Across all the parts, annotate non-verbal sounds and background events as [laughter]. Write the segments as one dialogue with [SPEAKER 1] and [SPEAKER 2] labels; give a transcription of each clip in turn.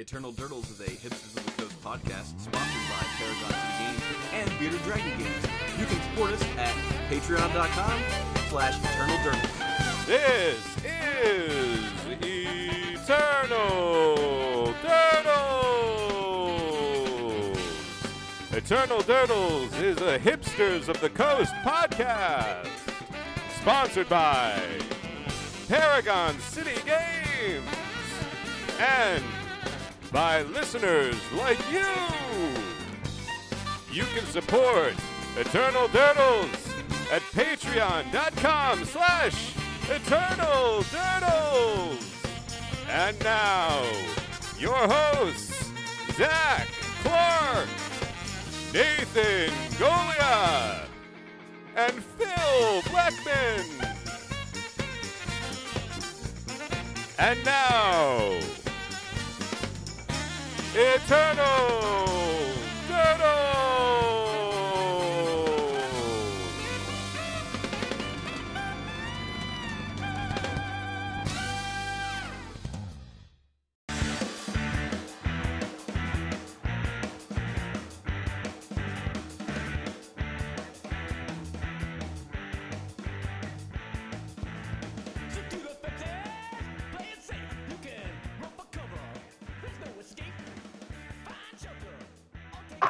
[SPEAKER 1] Eternal Durdles is a Hipsters of the Coast podcast sponsored by Paragon City Games and Bearded Dragon Games. You can support us at patreon.com slash Eternal Durdles.
[SPEAKER 2] This is Eternal Durdles. Eternal Durdles is a Hipsters of the Coast podcast, sponsored by Paragon City Games and by listeners like you. You can support Eternal Durdles at patreon.com slash Eternal Durdles. And now, your hosts, Zach Clark, Nathan Golia, and Phil Blackman. And now, Eternal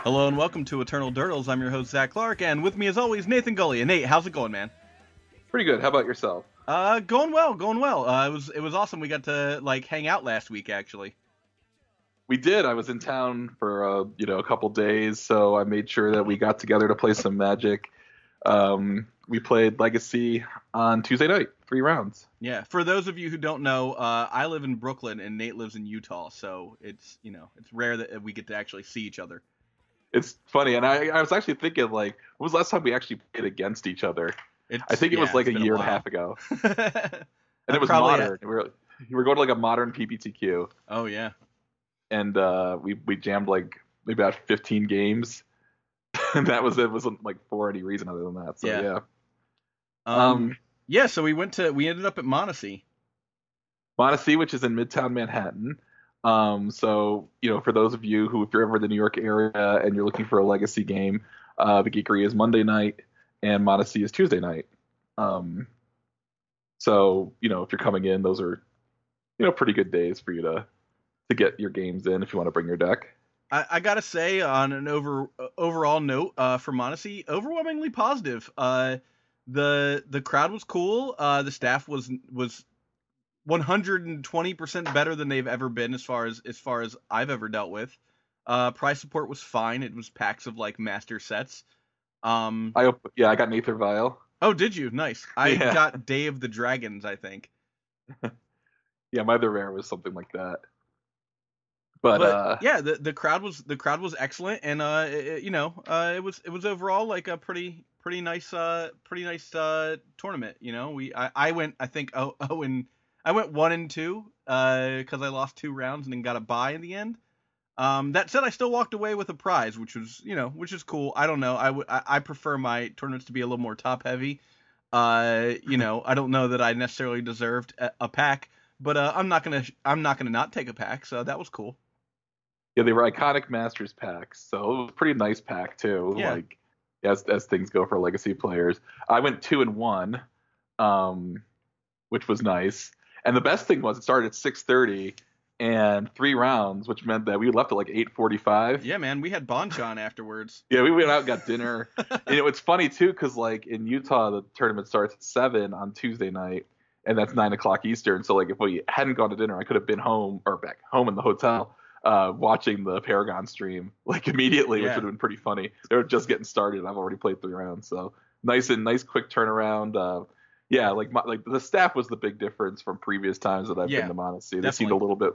[SPEAKER 3] Hello and welcome to Eternal Durdles. I'm your host Zach Clark, and with me as always Nathan Golia. And Nate, how's it going, man?
[SPEAKER 4] Pretty good. How about yourself?
[SPEAKER 3] Uh, going well, going well. Uh, it was it was awesome. We got to like hang out last week, actually.
[SPEAKER 4] We did. I was in town for uh, you know a couple days, so I made sure that we got together to play some Magic. Um, we played Legacy on Tuesday night, three rounds.
[SPEAKER 3] Yeah. For those of you who don't know, uh, I live in Brooklyn and Nate lives in Utah, so it's you know it's rare that we get to actually see each other.
[SPEAKER 4] It's funny, and I, I was actually thinking like, when was the last time we actually played against each other?
[SPEAKER 3] It's,
[SPEAKER 4] I think it
[SPEAKER 3] yeah,
[SPEAKER 4] was like a year and a half ago, [laughs] and it was modern. We were we were going to like a modern PPTQ,
[SPEAKER 3] Oh yeah.
[SPEAKER 4] and uh, we we jammed like maybe about 15 games, [laughs] and that was it. wasn't like for any reason other than that. So
[SPEAKER 3] Yeah.
[SPEAKER 4] yeah.
[SPEAKER 3] Um,
[SPEAKER 4] Um,
[SPEAKER 3] yeah. So we went to we ended up at Monacy.
[SPEAKER 4] Monacy, which is in Midtown Manhattan. Um, so you know, for those of you who, if you're ever in the New York area and you're looking for a legacy game, uh, the Geekery is Monday night and Monacy is Tuesday night. Um, so you know, if you're coming in, those are you know pretty good days for you to to get your games in if you want to bring your deck.
[SPEAKER 3] I, I gotta say, on an over uh, overall note, uh, for Monacy, overwhelmingly positive. Uh, the the crowd was cool. Uh, the staff was was 120 percent better than they've ever been as far as as far as I've ever dealt with. Uh, price support was fine. It was packs of like master sets. Um,
[SPEAKER 4] I op- yeah, I got Nathan Vile.
[SPEAKER 3] oh, did you? Nice. I [laughs]
[SPEAKER 4] Yeah.
[SPEAKER 3] got Day of the Dragons. I think. [laughs]
[SPEAKER 4] Yeah, my other rare was something like that. But,
[SPEAKER 3] but
[SPEAKER 4] uh,
[SPEAKER 3] yeah, the the crowd was the crowd was excellent, and uh, it- you know, uh, it was it was overall like a pretty pretty nice uh pretty nice uh tournament. You know, we I, I went I think oh [laughs] oh and I went one and two uh because I lost two rounds and then got a bye in the end. Um, that said, I still walked away with a prize, which was you know which is cool. I don't know, I would I, I prefer my tournaments to be a little more top heavy. Uh, you know, I don't know that I necessarily deserved a, a pack, but uh, I'm not gonna I'm not gonna not take a pack, so that was cool.
[SPEAKER 4] Yeah, they were iconic Masters packs, so it was a pretty nice pack too.
[SPEAKER 3] Yeah.
[SPEAKER 4] Like as as things go for legacy players, I went two and one, um, which was nice. And the best thing was it started at six thirty and three rounds, which meant that we left at like eight forty five.
[SPEAKER 3] Yeah, man, we had Bonchon afterwards. [laughs]
[SPEAKER 4] Yeah, we went out and got dinner. [laughs] and it was funny too, because like in Utah, the tournament starts at seven on Tuesday night, and that's nine o'clock Eastern. So like if we hadn't gone to dinner, I could have been home or back home in the hotel, uh, watching the Paragon stream [laughs] like immediately, which would have been pretty funny. They were just getting started, I've already played three rounds, so nice and nice quick turnaround. Uh, yeah, like my, like the staff was the big difference from previous times that I've
[SPEAKER 3] Yeah,
[SPEAKER 4] been to Monacy. They seemed a little bit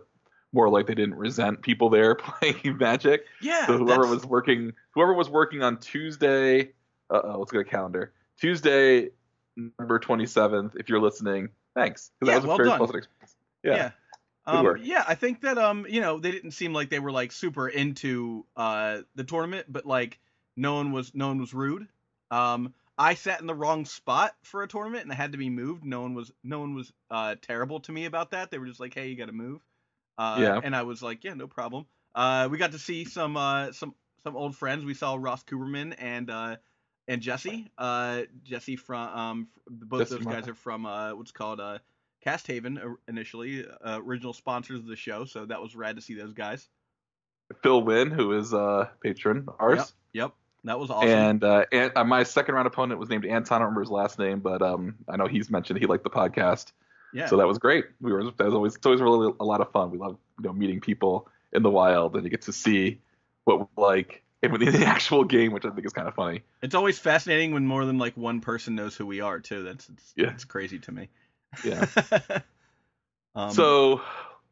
[SPEAKER 4] more like they didn't resent people there [laughs] playing Magic.
[SPEAKER 3] Yeah,
[SPEAKER 4] So whoever
[SPEAKER 3] that's-
[SPEAKER 4] was working, whoever was working on Tuesday, uh oh, let's go to calendar. Tuesday, November twenty seventh. If you're listening, thanks.
[SPEAKER 3] Yeah,
[SPEAKER 4] that was a
[SPEAKER 3] well
[SPEAKER 4] very
[SPEAKER 3] done.
[SPEAKER 4] pleasant experience. Yeah.
[SPEAKER 3] Um, yeah, I think that um, you know, they didn't seem like they were like super into uh the tournament, but like no one was no one was rude. Um, I sat in the wrong spot for a tournament and I had to be moved. No one was no one was uh terrible to me about that. They were just like, hey, you got to move. Uh,
[SPEAKER 4] Yeah.
[SPEAKER 3] And I was like, yeah, no problem. Uh, we got to see some uh, some some old friends. We saw Ross Cooperman and uh, and Jesse. Uh, Jesse from um, both
[SPEAKER 4] Jesse
[SPEAKER 3] those guys
[SPEAKER 4] Martin.
[SPEAKER 3] are from uh, what's called uh, Cast Haven initially, uh, original sponsors of the show. So that was rad to see those guys.
[SPEAKER 4] Phil Wynn, who is a patron ours.
[SPEAKER 3] Yep. Yep. That was awesome.
[SPEAKER 4] And, uh, and uh, my second round opponent was named Anton. I don't remember his last name, but um, I know he's mentioned he liked the podcast,
[SPEAKER 3] yeah.
[SPEAKER 4] so that was great. We were that was always it's always really a lot of fun. We love you know meeting people in the wild, and you get to see what we're like in the the [laughs] actual game, which I think is kind of funny.
[SPEAKER 3] It's always fascinating when more than like one person knows who we are too. That's it's,
[SPEAKER 4] Yeah.
[SPEAKER 3] it's crazy to me.
[SPEAKER 4] Yeah. [laughs]
[SPEAKER 3] um,
[SPEAKER 4] so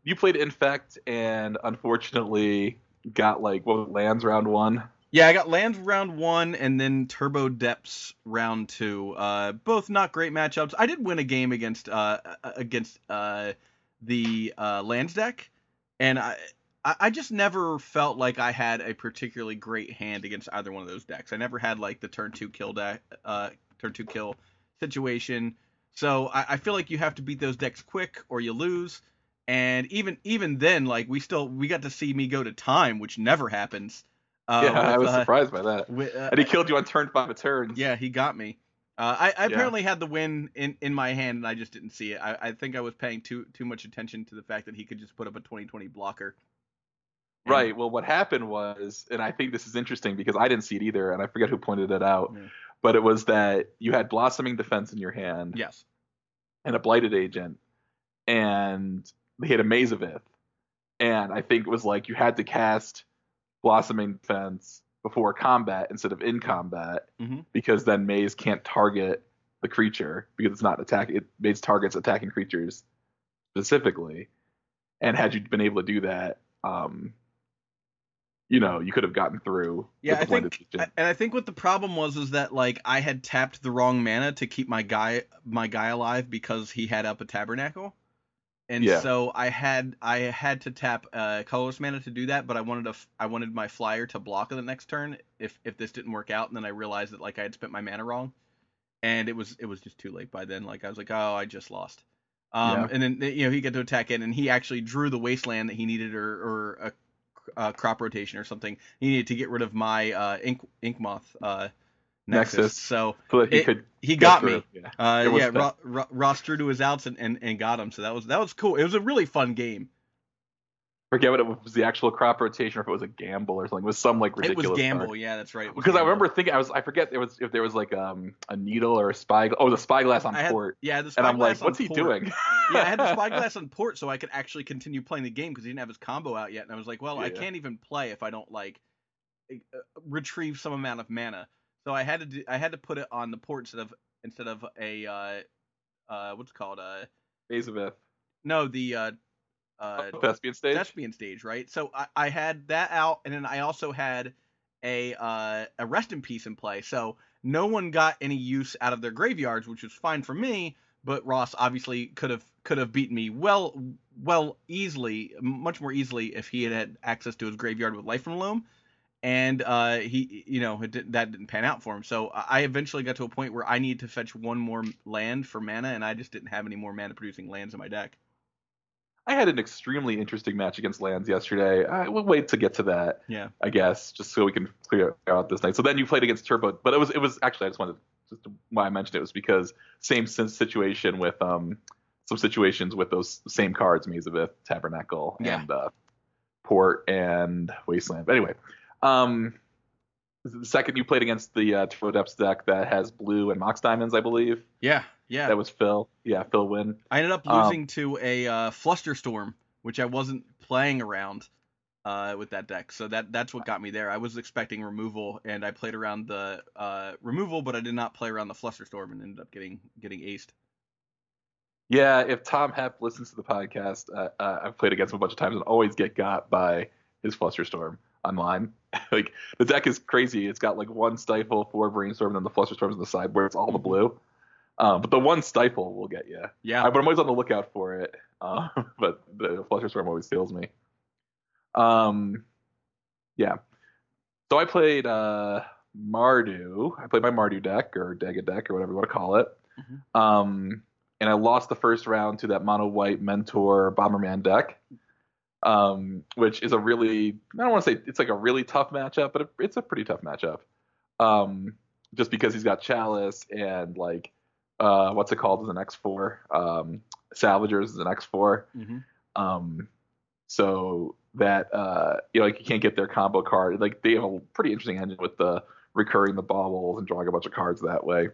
[SPEAKER 4] you played Infect, and unfortunately got like what was lands round one.
[SPEAKER 3] Yeah, I got lands round one and then Turbo Depths round two. Uh, both not great matchups. I did win a game against uh against uh the uh lands deck, and I. I just never felt like I had a particularly great hand against either one of those decks. I never had like the turn two kill deck, uh, turn two kill situation. So I, I feel like you have to beat those decks quick or you lose. And even even then, like we still we got to see me go to time, which never happens. Uh,
[SPEAKER 4] yeah, I was
[SPEAKER 3] uh,
[SPEAKER 4] surprised by that.
[SPEAKER 3] with, uh,
[SPEAKER 4] And he killed you on turn five of turns.
[SPEAKER 3] yeah, he got me. Uh, I, I
[SPEAKER 4] Yeah.
[SPEAKER 3] apparently had the win in, in my hand, and I just didn't see it. I, I think I was paying too too much attention to the fact that he could just put up a 2020 blocker. And-
[SPEAKER 4] Right. Well, what happened was, and I think this is interesting because I didn't see it either, and I forget who pointed it out,
[SPEAKER 3] Yeah.
[SPEAKER 4] but it was that you had blossoming defense in your hand
[SPEAKER 3] Yes.
[SPEAKER 4] and a blighted agent, and they had a Maze of Ith, and I think it was like you had to cast blossoming defense before combat instead of in combat
[SPEAKER 3] Mhm.
[SPEAKER 4] because then Maze can't target the creature because it's not attack. It Maze targets attacking creatures specifically, and had you been able to do that, um, you know, you could have gotten through.
[SPEAKER 3] Yeah, I think, and I think what the problem was is that like I had tapped the wrong mana to keep my guy my guy alive because he had up a tabernacle, and
[SPEAKER 4] Yeah.
[SPEAKER 3] so I had I had to tap uh, colorless mana to do that. But I wanted f- I wanted my flyer to block on the next turn if if this didn't work out, and then I realized that like I had spent my mana wrong, and it was it was just too late by then. Like I was like, oh, I just lost. Um,
[SPEAKER 4] Yeah.
[SPEAKER 3] and then you know he got to attack in, and he actually drew the wasteland that he needed, or or a, a crop rotation or something. He needed to get rid of my uh, ink ink moth uh, nexus.
[SPEAKER 4] Nexus.
[SPEAKER 3] So
[SPEAKER 4] so that he
[SPEAKER 3] it-
[SPEAKER 4] could.
[SPEAKER 3] he got
[SPEAKER 4] through.
[SPEAKER 3] me.
[SPEAKER 4] Yeah.
[SPEAKER 3] Uh, yeah. Ro- Ro- Ross drew to his outs and, and, and got him. So that was that was cool. It was a really fun game.
[SPEAKER 4] Forget what it was the actual crop rotation or if it was a gamble or something. It was some like ridiculous.
[SPEAKER 3] It was
[SPEAKER 4] card.
[SPEAKER 3] gamble. Yeah, that's right.
[SPEAKER 4] because I remember thinking I was I forget there was if there was like um a needle or a spy oh the spyglass on
[SPEAKER 3] had,
[SPEAKER 4] port
[SPEAKER 3] yeah, the spyglass.
[SPEAKER 4] and I'm like what's he
[SPEAKER 3] port.
[SPEAKER 4] doing
[SPEAKER 3] yeah, I had the [laughs] spyglass on port so I could actually continue playing the game because he didn't have his combo out yet, and I was like, well, I
[SPEAKER 4] Yeah.
[SPEAKER 3] can't even play if I don't like uh, retrieve some amount of mana. So I had to do, I had to put it on the port instead of instead of a uh, uh, what's it called uh,
[SPEAKER 4] Elizabeth
[SPEAKER 3] no the uh, uh,
[SPEAKER 4] thespian stage
[SPEAKER 3] thespian stage, right? So I, I had that out, and then I also had a uh, a rest in peace in play. So no one got any use out of their graveyards, which was fine for me. But Ross obviously could have could have beaten me well well easily, much more easily if he had had access to his graveyard with Life from Loam. And uh, he, you know, it didn't, that didn't pan out for him. So I eventually got to a point where I needed to fetch one more land for mana, and I just didn't have any more mana producing lands in my deck.
[SPEAKER 4] I had an extremely interesting match against lands yesterday I will wait to get to that
[SPEAKER 3] Yeah.
[SPEAKER 4] I guess just so we can clear out this night so then you played against Turbo but it was it was actually I just wanted just why I mentioned it was because same situation with um some situations with those same cards Maze of Ith Tabernacle
[SPEAKER 3] Yeah.
[SPEAKER 4] and uh, Port and Wasteland but anyway um the second you played against the uh, Turbo Depths deck that has blue and Mox Diamonds I believe
[SPEAKER 3] Yeah. Yeah.
[SPEAKER 4] that was Phil yeah Phil win
[SPEAKER 3] I ended up
[SPEAKER 4] Um,
[SPEAKER 3] losing to a uh, Flusterstorm, which I wasn't playing around uh, with that deck. So that that's what got me there. I was expecting removal, and I played around the uh, removal, but I did not play around the Flusterstorm, and ended up getting getting aced.
[SPEAKER 4] Yeah, if Tom Hepp listens to the podcast, uh, uh, I've played against him a bunch of times and always get got by his Flusterstorm online. [laughs] like the deck is crazy. It's got like one Stifle, four Brainstorm, and then the Flusterstorms on the side where it's all the blue. Um, but the one Stifle will get you.
[SPEAKER 3] Yeah.
[SPEAKER 4] I, but I'm always on the lookout for it. Uh, [laughs] but the Flusterstorm always steals me. Um, yeah. So I played uh, Mardu. I played my Mardu deck or Dega deck or whatever you want to call it.
[SPEAKER 3] Mhm.
[SPEAKER 4] Um, and I lost the first round to that mono white mentor Bomberman deck. Um, which is a really I don't want to say it's like a really tough matchup, but it's a pretty tough matchup. Um, just because he's got Chalice and like uh, what's it called as an X four, um, Salvagers is an X 4
[SPEAKER 3] hmm
[SPEAKER 4] Um, so that uh, you know, like you can't get their combo card. Like they have a pretty interesting engine with the recurring the baubles and drawing a bunch of cards that way.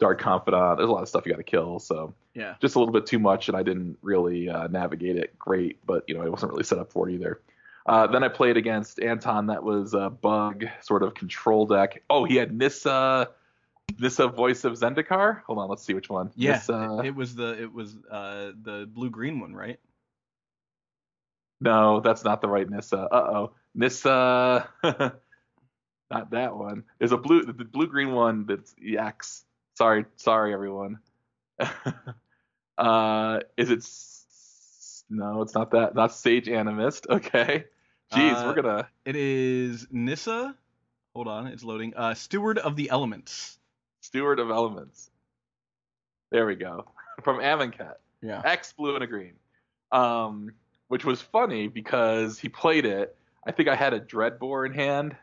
[SPEAKER 4] Dark Confidant. There's a lot of stuff you got to kill. So
[SPEAKER 3] Yeah.
[SPEAKER 4] just a little bit too much, and I didn't really uh, navigate it great. But you know, I wasn't really set up for it either. Uh, then I played against Anton. That was a bug sort of control deck. Oh, he had Nissa, Nissa Voice of Zendikar. Hold on, let's see which one.
[SPEAKER 3] Yeah.
[SPEAKER 4] Nissa,
[SPEAKER 3] It was the it was uh the blue green one, right?
[SPEAKER 4] No, that's not the right Nissa. Uh oh, Nissa. [laughs] not that one. There's a blue, the blue green one that's X. Sorry, sorry everyone. [laughs] uh, is it? s- No, it's not that. Not Sage Animist. Okay. Jeez,
[SPEAKER 3] Uh,
[SPEAKER 4] we're gonna.
[SPEAKER 3] It is Nissa. Hold on, it's loading. Uh, Steward of the Elements.
[SPEAKER 4] Steward of Elements. There we go. [laughs] From Amonkhet.
[SPEAKER 3] Yeah.
[SPEAKER 4] X blue and a green. Um, which was funny because he played it. I think I had a Dreadbore in hand,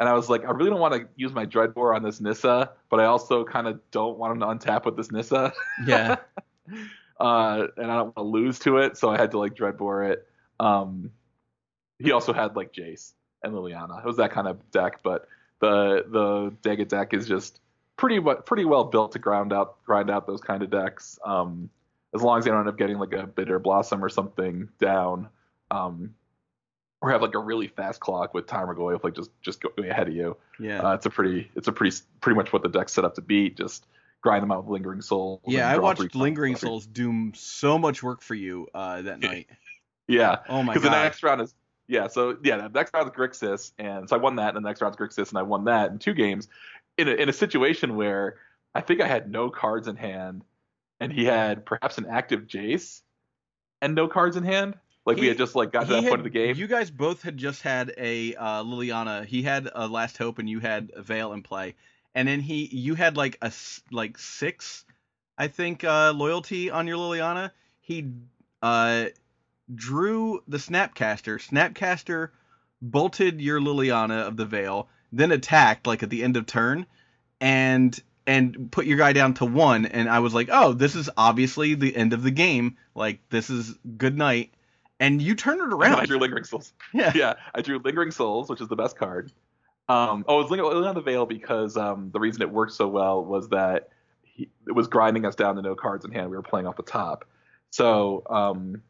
[SPEAKER 4] and I was like, I really don't want to use my Dreadbore on this Nissa, but I also kind of don't want him to untap with this Nissa.
[SPEAKER 3] Yeah. [laughs]
[SPEAKER 4] uh, and I don't want to lose to it, so I had to like Dreadbore it. Um, he also had like Jace and Liliana. It was that kind of deck, but the the Dega deck is just pretty pretty well built to ground out grind out those kind of decks. Um, as long as they don't end up getting like a bitter blossom or something down, um, or have like a really fast clock with Tarmogoyf like just just going ahead of you.
[SPEAKER 3] Yeah.
[SPEAKER 4] Uh, it's a pretty it's a pretty pretty much what the deck's set up to beat. Just grind them out with lingering souls.
[SPEAKER 3] yeah, I watched Lingering. Souls do so much work for you uh, that [laughs] night.
[SPEAKER 4] Yeah,
[SPEAKER 3] Oh my god.
[SPEAKER 4] because the next round is yeah. So yeah, the next round is Grixis, and so I won that, and the next round's Grixis, and I won that in two games, in a, in a situation where I think I had no cards in hand, and he had perhaps an active Jace, and no cards in hand. Like we had just like got to that
[SPEAKER 3] had-
[SPEAKER 4] point of the game.
[SPEAKER 3] You guys both had just had a uh, Liliana. He had a Last Hope, and you had a Veil in play. And then he, you had like a like six, I think, uh, loyalty on your Liliana. He uh, drew the Snapcaster. Snapcaster bolted your Liliana of the Veil, then attacked like at the end of turn, and and put your guy down to one. And I was like, oh, this is obviously the end of the game. Like this is good night. And you turned it [laughs] around.
[SPEAKER 4] I drew Lingering Souls.
[SPEAKER 3] Yeah.
[SPEAKER 4] yeah, I drew Lingering Souls, which is the best card. Um, oh, it was Lingering on the Veil because um, the reason it worked so well was that he, it was grinding us down to no cards in hand. We were playing off the top. So um,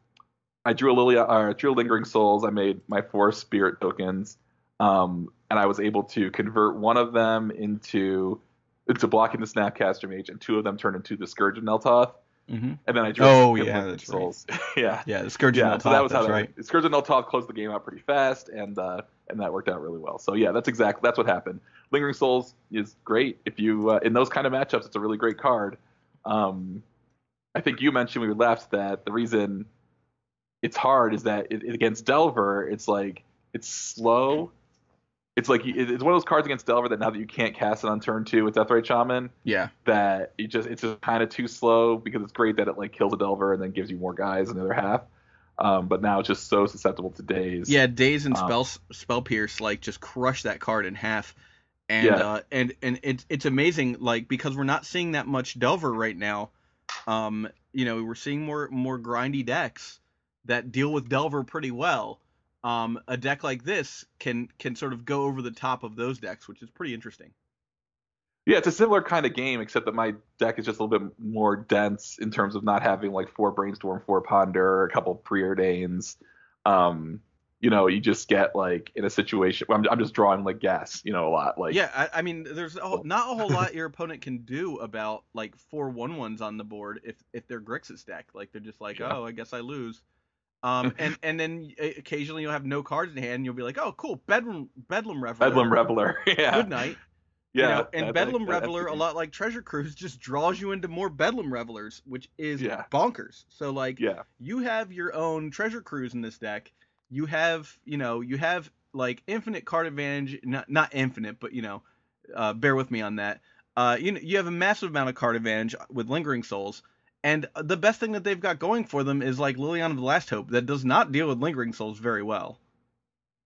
[SPEAKER 4] I drew a Lilia, or I drew Lingering Souls. I made my four Spirit tokens, um, and I was able to convert one of them into into blocking the Snapcaster Mage, and two of them turned into the Scourge of Neltoth.
[SPEAKER 3] Hmm
[SPEAKER 4] And then I drew
[SPEAKER 3] Oh, yeah,
[SPEAKER 4] Lingering
[SPEAKER 3] that's right.
[SPEAKER 4] Souls. [laughs] yeah,
[SPEAKER 3] Yeah, the Scourgeon
[SPEAKER 4] yeah,
[SPEAKER 3] yeah,
[SPEAKER 4] so that was how that
[SPEAKER 3] right.
[SPEAKER 4] went. Scourge and Neltoth closed the game out pretty fast, and uh, and that worked out really well. So yeah, that's exactly that's what happened. Lingering Souls is great if you uh, in those kind of matchups. It's a really great card. Um, I think you mentioned when we left that the reason it's hard is that it- against Delver, it's like it's slow. It's like it's one of those cards against Delver that now that you can't cast it on turn two with Deathrite Shaman,
[SPEAKER 3] Yeah.
[SPEAKER 4] that it just it's just kind of too slow because it's great that it like kills a delver and then gives you more guys in the other half. Um, but now it's just so susceptible to Daze.
[SPEAKER 3] Yeah, Daze and
[SPEAKER 4] Um,
[SPEAKER 3] Spell Spell Pierce like just crush that card in half. And
[SPEAKER 4] Yeah.
[SPEAKER 3] uh, and and it's it's amazing like because we're not seeing that much Delver right now. Um, you know, we're seeing more more grindy decks that deal with Delver pretty well. Um, a deck like this can can sort of go over the top of those decks, which is pretty interesting.
[SPEAKER 4] yeah, it's a similar kind of game except that my deck is just a little bit more dense in terms of not having like four brainstorm, four ponder, a couple preordains. Um, you know, you just get like in a situation. I'm, I'm just drawing like gas, you know, a lot. Like
[SPEAKER 3] yeah, I, I mean, there's a whole, not a whole lot [laughs] your opponent can do about like four one ones on the board if if they're Grixis deck. Like they're just like,
[SPEAKER 4] Yeah.
[SPEAKER 3] oh, I guess I lose. Um, [laughs] and and then uh, occasionally you'll have no cards in hand, and you'll be like, oh, cool, Bedlam Bedlam Reveler.
[SPEAKER 4] Bedlam Reveler. [laughs] yeah.
[SPEAKER 3] Good night.
[SPEAKER 4] Yeah.
[SPEAKER 3] You know, and Bedlam Reveler, a lot like Treasure Cruise, just draws you into more Bedlam Revelers, which is
[SPEAKER 4] Yeah.
[SPEAKER 3] bonkers. So like,
[SPEAKER 4] Yeah.
[SPEAKER 3] you have your own treasure cruise in this deck. You have, you know, you have like infinite card advantage, not not infinite, but you know, uh, bear with me on that. Uh, you know, you have a massive amount of card advantage with Lingering Souls, And the best thing that they've got going for them is like Liliana of the Last Hope that does not deal with lingering souls very well.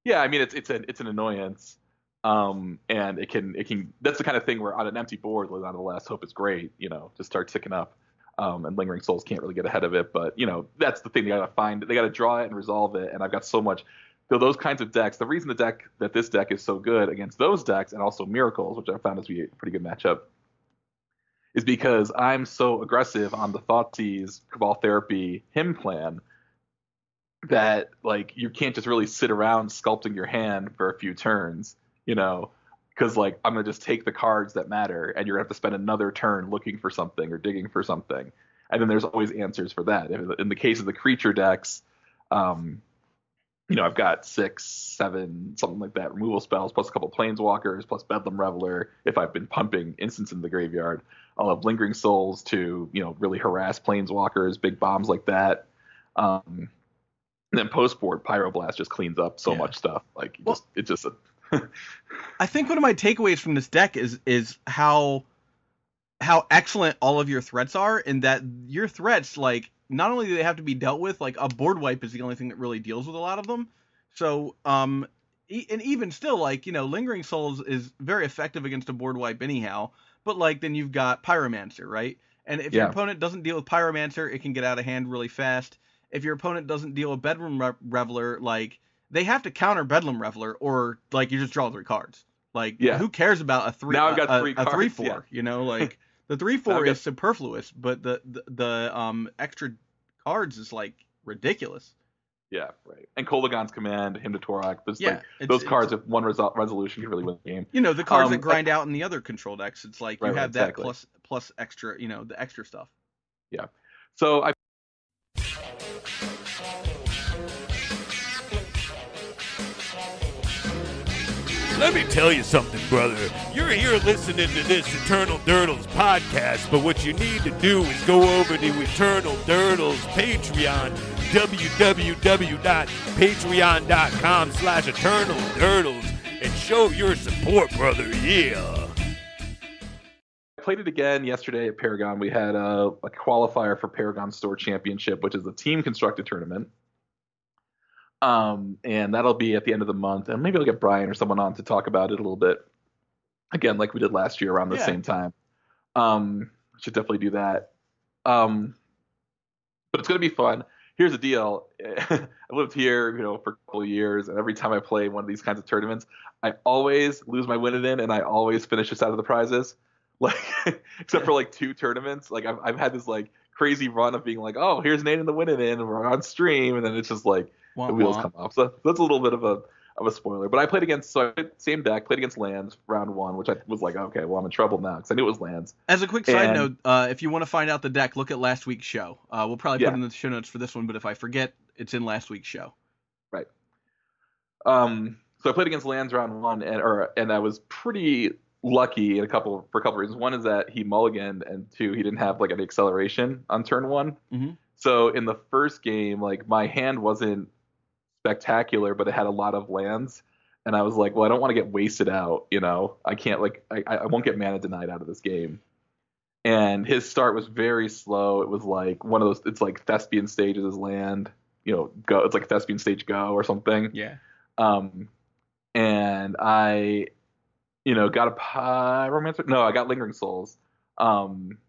[SPEAKER 4] Yeah, I mean it's it's an it's an annoyance. Um, and it can it can that's the kind of thing where on an empty board, on the last hope is great, you know, just start ticking up. Um, and lingering souls can't really get ahead of it, but you know that's the thing they gotta find. They gotta draw it and resolve it. And I've got so much. So those kinds of decks. The reason the deck that this deck is so good against those decks and also miracles, which I found to be a pretty good matchup, is because I'm so aggressive on the Thoughtseize Cabal Therapy Hymn plan that like you can't just really sit around sculpting your hand for a few turns, you know, because like I'm gonna just take the cards that matter, and you're gonna have to spend another turn looking for something or digging for something, and then there's always answers for that. In the case of the creature decks, um, you know, I've got six, seven, something like that removal spells, plus a couple planeswalkers, plus Bedlam Reveler. If I've been pumping instants in the graveyard, I'll have Lingering Souls to, you know, really harass planeswalkers, big bombs like that. Um, and then post board, Pyroblast just cleans up so
[SPEAKER 3] Yeah.
[SPEAKER 4] much stuff. Like,
[SPEAKER 3] Well-
[SPEAKER 4] just, it's just a [laughs]
[SPEAKER 3] I think one of my takeaways from this deck is is how how excellent all of your threats are, and that your threats like not only do they have to be dealt with, like a board wipe is the only thing that really deals with a lot of them. So um, and even still, like you know, lingering souls is very effective against a board wipe anyhow. But like then you've got pyromancer, right? And if your opponent doesn't deal with pyromancer, it can get out of hand really fast. If your opponent doesn't deal with Bedlam Re- reveler, like they have to counter bedlam reveler, or like you just draw three cards. Like
[SPEAKER 4] Yeah.
[SPEAKER 3] who cares about a three?
[SPEAKER 4] Now I've got three
[SPEAKER 3] a, a three four.
[SPEAKER 4] yeah.
[SPEAKER 3] You know, [laughs] like the three four is
[SPEAKER 4] got-
[SPEAKER 3] superfluous, but the, the the um extra cards is like ridiculous.
[SPEAKER 4] Yeah, right. And Kolaghan's command, Hymn to Tourach, just
[SPEAKER 3] Yeah,
[SPEAKER 4] like those cards with one resol- resolution can really win the game.
[SPEAKER 3] You know the cards
[SPEAKER 4] Um,
[SPEAKER 3] that grind out in the other control decks. It's like
[SPEAKER 4] Right,
[SPEAKER 3] you
[SPEAKER 4] right,
[SPEAKER 3] have that
[SPEAKER 4] exactly.
[SPEAKER 3] plus plus extra. You know the extra stuff. Yeah.
[SPEAKER 4] So I
[SPEAKER 2] Let me tell you something, brother. You're here listening to this Eternal Durdles podcast, but what you need to do is go over to Eternal Durdles Patreon, www.patreon.com slash Eternal and show your support, brother. Yeah.
[SPEAKER 4] I played it again yesterday at Paragon. We had a, a qualifier for Paragon Store Championship, which is a team constructed tournament. Um, and that'll be at the end of the month. And maybe I'll get Brian or someone on to talk about it a little bit. Again, like we did last year around the
[SPEAKER 3] Yeah.
[SPEAKER 4] same time. Um, should definitely do that. Um, but it's gonna be fun. Here's the deal. [laughs] I lived here, you know, for a couple of years, and every time I play one of these kinds of tournaments, I always lose my win it in, and I always finish this out of the prizes. [laughs] Like, except for like two tournaments. Like I've I've had this like crazy run of being like, oh, here's Nate in the win it in, and we're on stream, and then it's just like
[SPEAKER 3] Wah,
[SPEAKER 4] the wheels
[SPEAKER 3] wah.
[SPEAKER 4] come off. So that's a little bit of a of a spoiler. But I played against so I played same deck, played against lands round one, which I was like, okay, well I'm in trouble now because I knew it was lands.
[SPEAKER 3] As a quick side
[SPEAKER 4] And-
[SPEAKER 3] note, uh, if you want to find out the deck, look at last week's show. Uh, we'll probably put
[SPEAKER 4] Yeah.
[SPEAKER 3] it in the show notes for this one, but if I forget, it's in last week's show. Right.
[SPEAKER 4] Um, so I played against lands round one, and or and I was pretty lucky in a couple for a couple reasons. One is that he mulliganed, and two, he didn't have like an acceleration on turn one.
[SPEAKER 3] Mhm.
[SPEAKER 4] So in the first game, like my hand wasn't spectacular, but it had a lot of lands. And I was like, well, I don't want to get wasted out, you know. I can't like I, I won't get mana denied out of this game. And his start was very slow. It was like one of those it's like thespian stages as land, you know, go it's like thespian stage go or something.
[SPEAKER 3] Yeah.
[SPEAKER 4] Um, and I, you know, got a pyromancer. No, I got lingering souls. Um,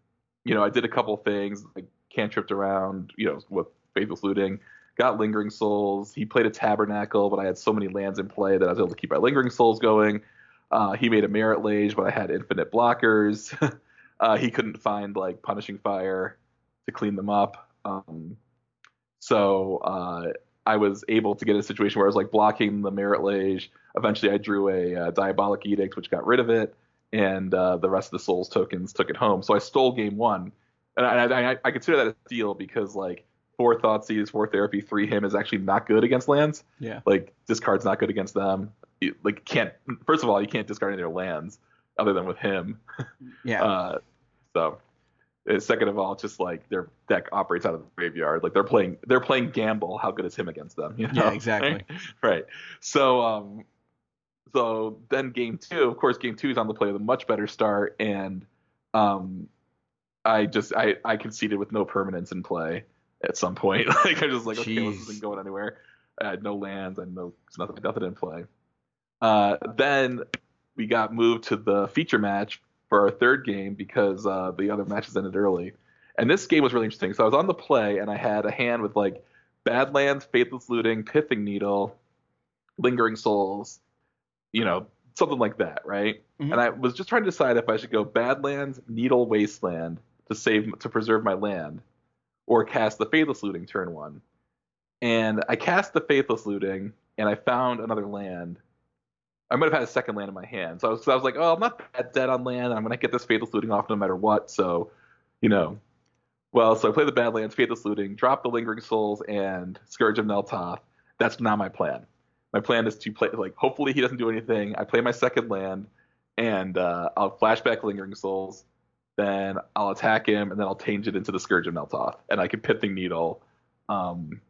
[SPEAKER 4] you know, I did a couple things like cantripped around, you know, with faithless looting. Got lingering souls. He played a tabernacle, but I had so many lands in play that I was able to keep my lingering souls going. Uh, he made a Marit Lage, but I had infinite blockers. [laughs] uh, he couldn't find like punishing fire to clean them up. Um, so uh, I was able to get a situation where I was like blocking the Marit Lage. Eventually, I drew a uh, diabolic edict, which got rid of it, and uh, the rest of the souls tokens took it home. So I stole game one, and I, I, I consider that a steal because like four Thoughtseize, four therapy, three Hymn is actually not good against lands.
[SPEAKER 3] Yeah.
[SPEAKER 4] Like discard's not good against them. You, like can't first of all you can't discard any of their lands other than with Hymn. [laughs]
[SPEAKER 3] Yeah.
[SPEAKER 4] Uh, so, uh, second of all, just like their deck operates out of the graveyard. Like they're playing, they're playing gamble. How good is Hymn against them? You know?
[SPEAKER 3] Yeah, exactly. [laughs]
[SPEAKER 4] right. So, um, so then game two, of course, game two is on the play with a much better start, and um, I just I I conceded with no permanence in play at some point. [laughs] like I was just like okay, well, this isn't going anywhere. I had no lands. I had no nothing nothing in play. Uh, then we got moved to the feature match for our third game because uh, the other matches ended early. And this game was really interesting. So I was on the play and I had a hand with like Badlands, Faithless Looting, Pithing Needle, Lingering Souls, you know, something like that, right?
[SPEAKER 3] Mhm.
[SPEAKER 4] And I was just trying to decide if I should go Badlands, Needle Wasteland to save to preserve my land, or cast the Faithless Looting turn one. And I cast the Faithless Looting, and I found another land. I might have had a second land in my hand, so I was, so I was like, "Oh, I'm not that dead on land. I'm gonna get this Faithless Looting off no matter what." So, you know, well, so I play the Badlands, Faithless Looting, drop the Lingering Souls, and Scourge of Neltoth. That's not my plan. My plan is to play like hopefully he doesn't do anything. I play my second land, and uh, I'll flashback Lingering Souls, then I'll attack him, and then I'll change it into the Scourge of Neltoth, and I can Pithing Needle, um,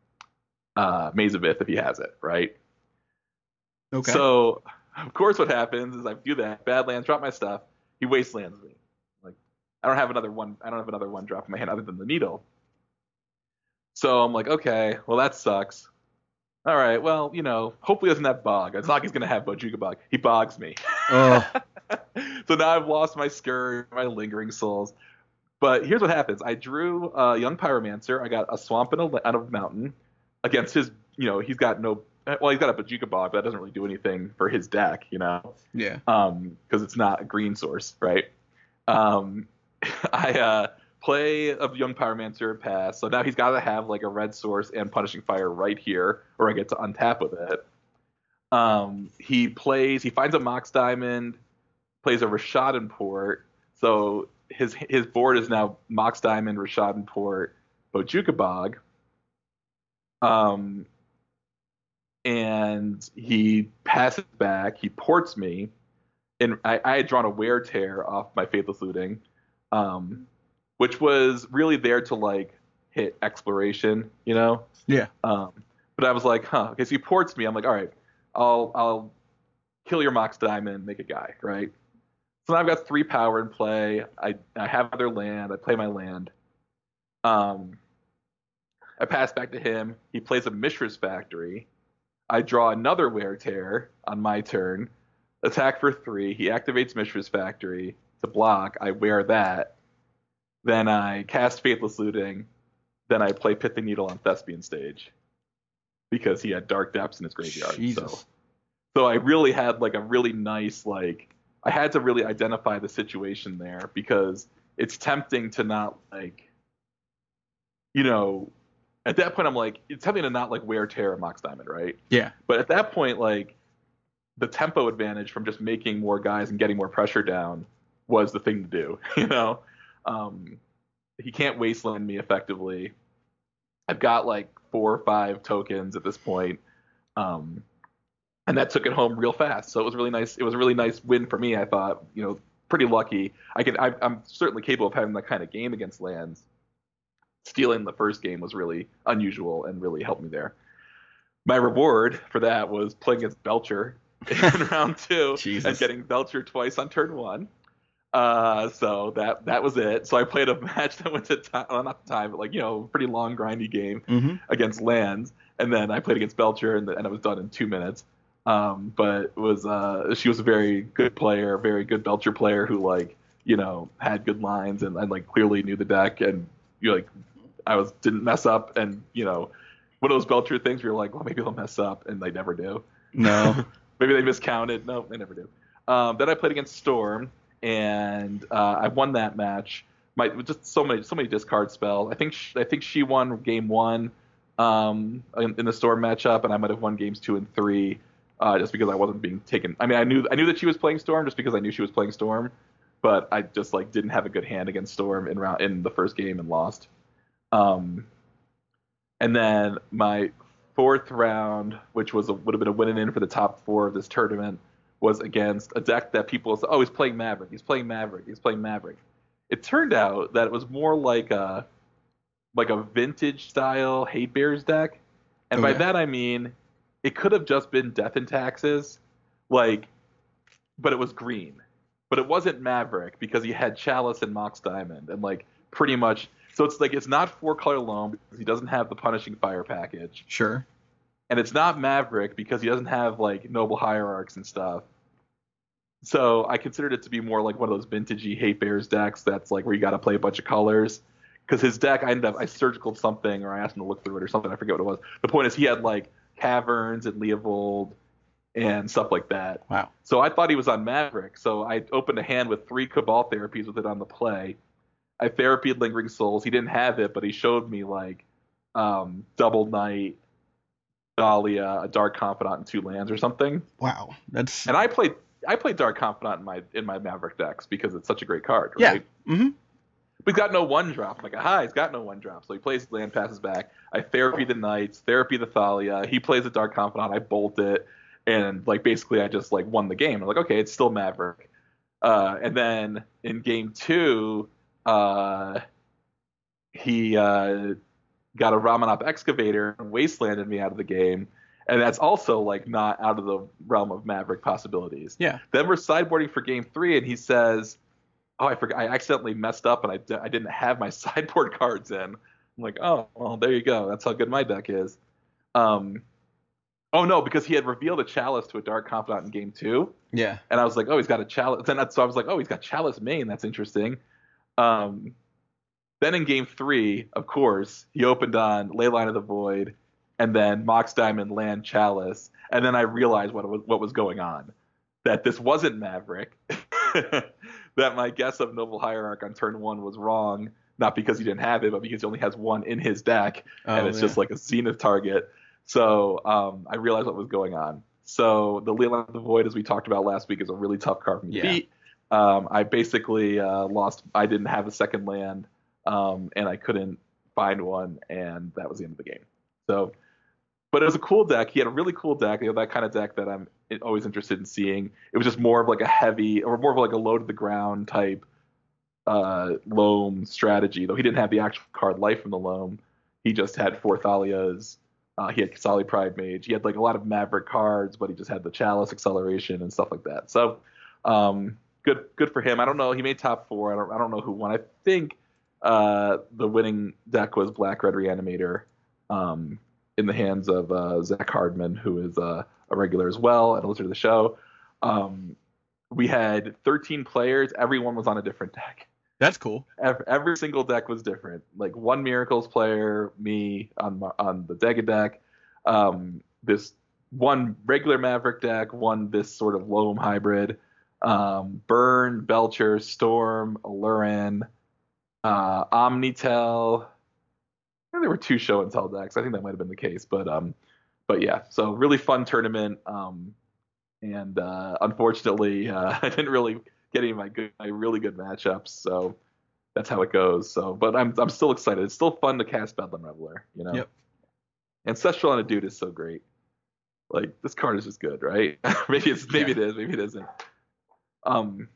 [SPEAKER 4] uh, Maze of Ith if he has it, right?
[SPEAKER 3] Okay.
[SPEAKER 4] So, of course, what happens is I do that. Badlands, drop my stuff. He wastelands me. Like, I don't have another one. I don't have another one drop in my hand other than the needle. So I'm like, okay, well that sucks. All right, well, you know, hopefully he doesn't have bog. It's not like he's gonna have Bojuka bog. He bogs me.
[SPEAKER 3] oh, [laughs]
[SPEAKER 4] so now I've lost my scourge, my lingering souls. But here's what happens: I drew a young pyromancer. I got a swamp and a, and a mountain against his. You know, he's got no. Well, he's got a Bojuka bog, but that doesn't really do anything for his deck. You know,
[SPEAKER 3] yeah.
[SPEAKER 4] um, because it's not a green source, right? Um, [laughs] I uh, play of young pyromancer pass, so now he's got to have like a red source and punishing fire right here, or I get to untap with it. Um, he plays, he finds a Mox Diamond, plays a Rishadan Port, so his his board is now Mox Diamond, Rishadan Port, Bojuka Bog. Um, and he passes back, he ports me, and I, I had drawn a wear tear off my faithless looting, um, which was really there to like hit exploration, you know.
[SPEAKER 3] Yeah.
[SPEAKER 4] Um, but I was like, huh. Okay, so he ports me. I'm like, all right, I'll I'll kill your Mox Diamond, make a guy, right? So now I've got three power in play. I I have other land. I play my land. Um, I pass back to him. He plays a Mishra's Factory. I draw another wear tear on my turn. Attack for three. He activates Mishra's Factory to block. I wear that. Then I cast Faithless Looting. Then I play Pithing Needle on Thespian stage because he had Dark Depths in his graveyard.
[SPEAKER 3] Jesus.
[SPEAKER 4] So, so I really had like a really nice like I had to really identify the situation there because it's tempting to not like you know at that point I'm like it's tempting to not like wear tear a Mox Diamond, right?
[SPEAKER 3] Yeah.
[SPEAKER 4] But at that point, like the tempo advantage from just making more guys and getting more pressure down was the thing to do. [laughs] You know, um, he can't wasteland me effectively. I've got like four or five tokens at this point, um, and that took it home real fast. So it was really nice. It was a really nice win for me. I thought, you know, pretty lucky. I can. I, I'm certainly capable of having that kind of game against lands. Stealing the first game was really unusual and really helped me there. My reward for that was playing against Belcher [laughs] in [laughs] round two
[SPEAKER 3] Jesus.
[SPEAKER 4] and getting Belcher twice on turn one. Uh, so that that was it. So I played a [laughs] match that went to time, well, not time, but like you know, pretty long grindy game
[SPEAKER 3] Mm-hmm.
[SPEAKER 4] against Lands, and then I played against Belcher, and, and I was done in two minutes. Um, but it was uh, she was a very good player, very good Belcher player who like you know had good lines and, and like clearly knew the deck, and you like I was didn't mess up, and you know one of those Belcher things where you're like, well maybe they'll mess up, and they never do.
[SPEAKER 3] No. [laughs]
[SPEAKER 4] maybe they miscounted. No, they never do. Um, then I played against Storm, and uh, I won that match. My just so many so many discard spells. I think sh- I think she won game one um, in, in the Storm matchup, and I might have won games two and three uh, just because I wasn't being taken. I mean, I knew I knew that she was playing Storm just because I knew she was playing Storm, but I just like didn't have a good hand against Storm in round in the first game and lost. Um, and then my fourth round, which was a, would have been a win in for the top four of this tournament, was against a deck that people said, "Oh, he's playing Maverick. He's playing Maverick. He's playing Maverick." It turned out that it was more like a like a vintage style Hate Bears deck, and by that I mean it could have just been Death and Taxes, like, but it was green. But it wasn't Maverick because he had Chalice and Mox Diamond, and like pretty much. So it's like it's not four color loam because he doesn't have the punishing fire package,
[SPEAKER 3] Sure.
[SPEAKER 4] And it's not Maverick because he doesn't have like noble hierarchs and stuff. So I considered it to be more like one of those vintagey hate bears decks that's like where you got to play a bunch of colors. Because his deck, I ended up I surgical something or I asked him to look through it or something. I forget what it was. The point is he had like caverns and Leovold and stuff like that.
[SPEAKER 3] Wow.
[SPEAKER 4] So I thought he was on Maverick. So I opened a hand with three Cabal therapies with it on the play. I therapied Lingering Souls. He didn't have it, but he showed me like um, Double Knight, Thalia, a Dark Confidant, and two lands or something.
[SPEAKER 3] Wow. That's
[SPEAKER 4] And I played I played Dark Confidant in my in my Maverick decks because it's such a great card.
[SPEAKER 3] Yeah.
[SPEAKER 4] Right?
[SPEAKER 3] Mhm.
[SPEAKER 4] We've got no one drop. I'm like, aha, he's got no one drop. So he plays his land, passes back. I therapy the Knights, therapy the Thalia. He plays a Dark Confidant. I bolt it, and like basically I just like won the game. I'm like, okay, it's still Maverick. Uh, and then in game two, uh, he uh, got a Ramunap excavator and wastelanded me out of the game. And that's also like not out of the realm of Maverick possibilities.
[SPEAKER 3] Yeah.
[SPEAKER 4] Then we're sideboarding for game three, and he says, "Oh, I forgot. I accidentally messed up, and I, d- I didn't have my [laughs] sideboard cards in." I'm like, "Oh, well, there you go. That's how good my deck is." Um, oh no, because he had revealed a chalice to a dark confidant in game two,
[SPEAKER 3] yeah.
[SPEAKER 4] and I was like, "Oh, he's got a chalice." Then that's, so I was like, "Oh, he's got chalice main. That's interesting." Um, then in game three, of course, he opened on Leyline of the Void, and then Mox Diamond Land Chalice, and then I realized what was what was going on. That this wasn't Maverick. [laughs] that my guess of Noble Hierarch on turn one was wrong, not because he didn't have it, but because he only has one in his deck, and
[SPEAKER 3] Oh,
[SPEAKER 4] it's
[SPEAKER 3] yeah.
[SPEAKER 4] just like a zenith target. So um, I realized what was going on. So the Leyline of the Void, as we talked about last week, is a really tough card for me to beat. Um, I basically uh, lost. I didn't have a second land, um, and I couldn't find one, and that was the end of the game. So, but it was a cool deck. He had a really cool deck. You know, that kind of deck that I'm always interested in seeing. It was just more of like a heavy, or more of like a low to the ground type uh, loam strategy. Though he didn't have the actual card Life from the loam. He just had four Thalias. Uh, he had Solid Pride Mage. He had like a lot of Maverick cards, but he just had the Chalice acceleration and stuff like that. So, um, good good for him. I don't know. He made top four. I don't I don't know who won. I think uh, the winning deck was Black Red Reanimator um, in the hands of uh, Zach Hardman, who is uh, a regular as well and a listener to the show. Um, we had 13 players. Everyone was on a different deck.
[SPEAKER 3] That's cool.
[SPEAKER 4] Every, every single deck was different. Like one Miracles player, me on my, on the Dega deck, um, this one regular Maverick deck, one this sort of Loam hybrid, um, Burn, Belcher, Storm, Allurin, uh, Omnitel. There were two show and tell decks. I think that might have been the case, but um, but yeah. So really fun tournament. Um, and uh, unfortunately, [laughs] uh, I didn't really get any of my good, my really good matchups. So that's how it goes. So, but I'm I'm still excited. It's still fun to cast Bedlam Reveler. You know.
[SPEAKER 3] Yep.
[SPEAKER 4] Ancestral on a dude is so great. Like this card is just good, right? [laughs] maybe it's maybe
[SPEAKER 3] Yeah.
[SPEAKER 4] it is, maybe it isn't. Um,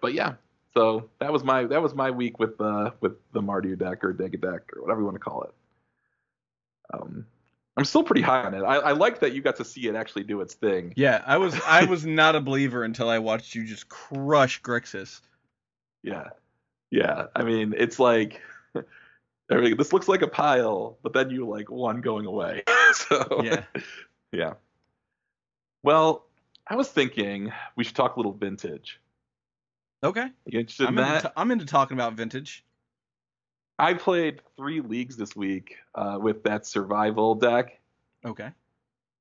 [SPEAKER 4] but yeah. So that was my that was my week with uh with the Mardu deck or Dega deck or whatever you want to call it. Um, I'm still pretty high on it. I, I like that you got to see it actually do its thing.
[SPEAKER 3] Yeah, I was I [laughs] was not a believer until I watched you just crush Grixis.
[SPEAKER 4] Yeah. Yeah. I mean, it's like [laughs] everything this looks like a pile, but then you like one going away. [laughs] so
[SPEAKER 3] Yeah.
[SPEAKER 4] Yeah. Well, I was thinking we should talk a little vintage.
[SPEAKER 3] Okay.
[SPEAKER 4] You interested
[SPEAKER 3] I'm
[SPEAKER 4] in
[SPEAKER 3] into,
[SPEAKER 4] that?
[SPEAKER 3] t- I'm into talking about vintage.
[SPEAKER 4] I played three leagues this week uh, with that survival deck,
[SPEAKER 3] Okay.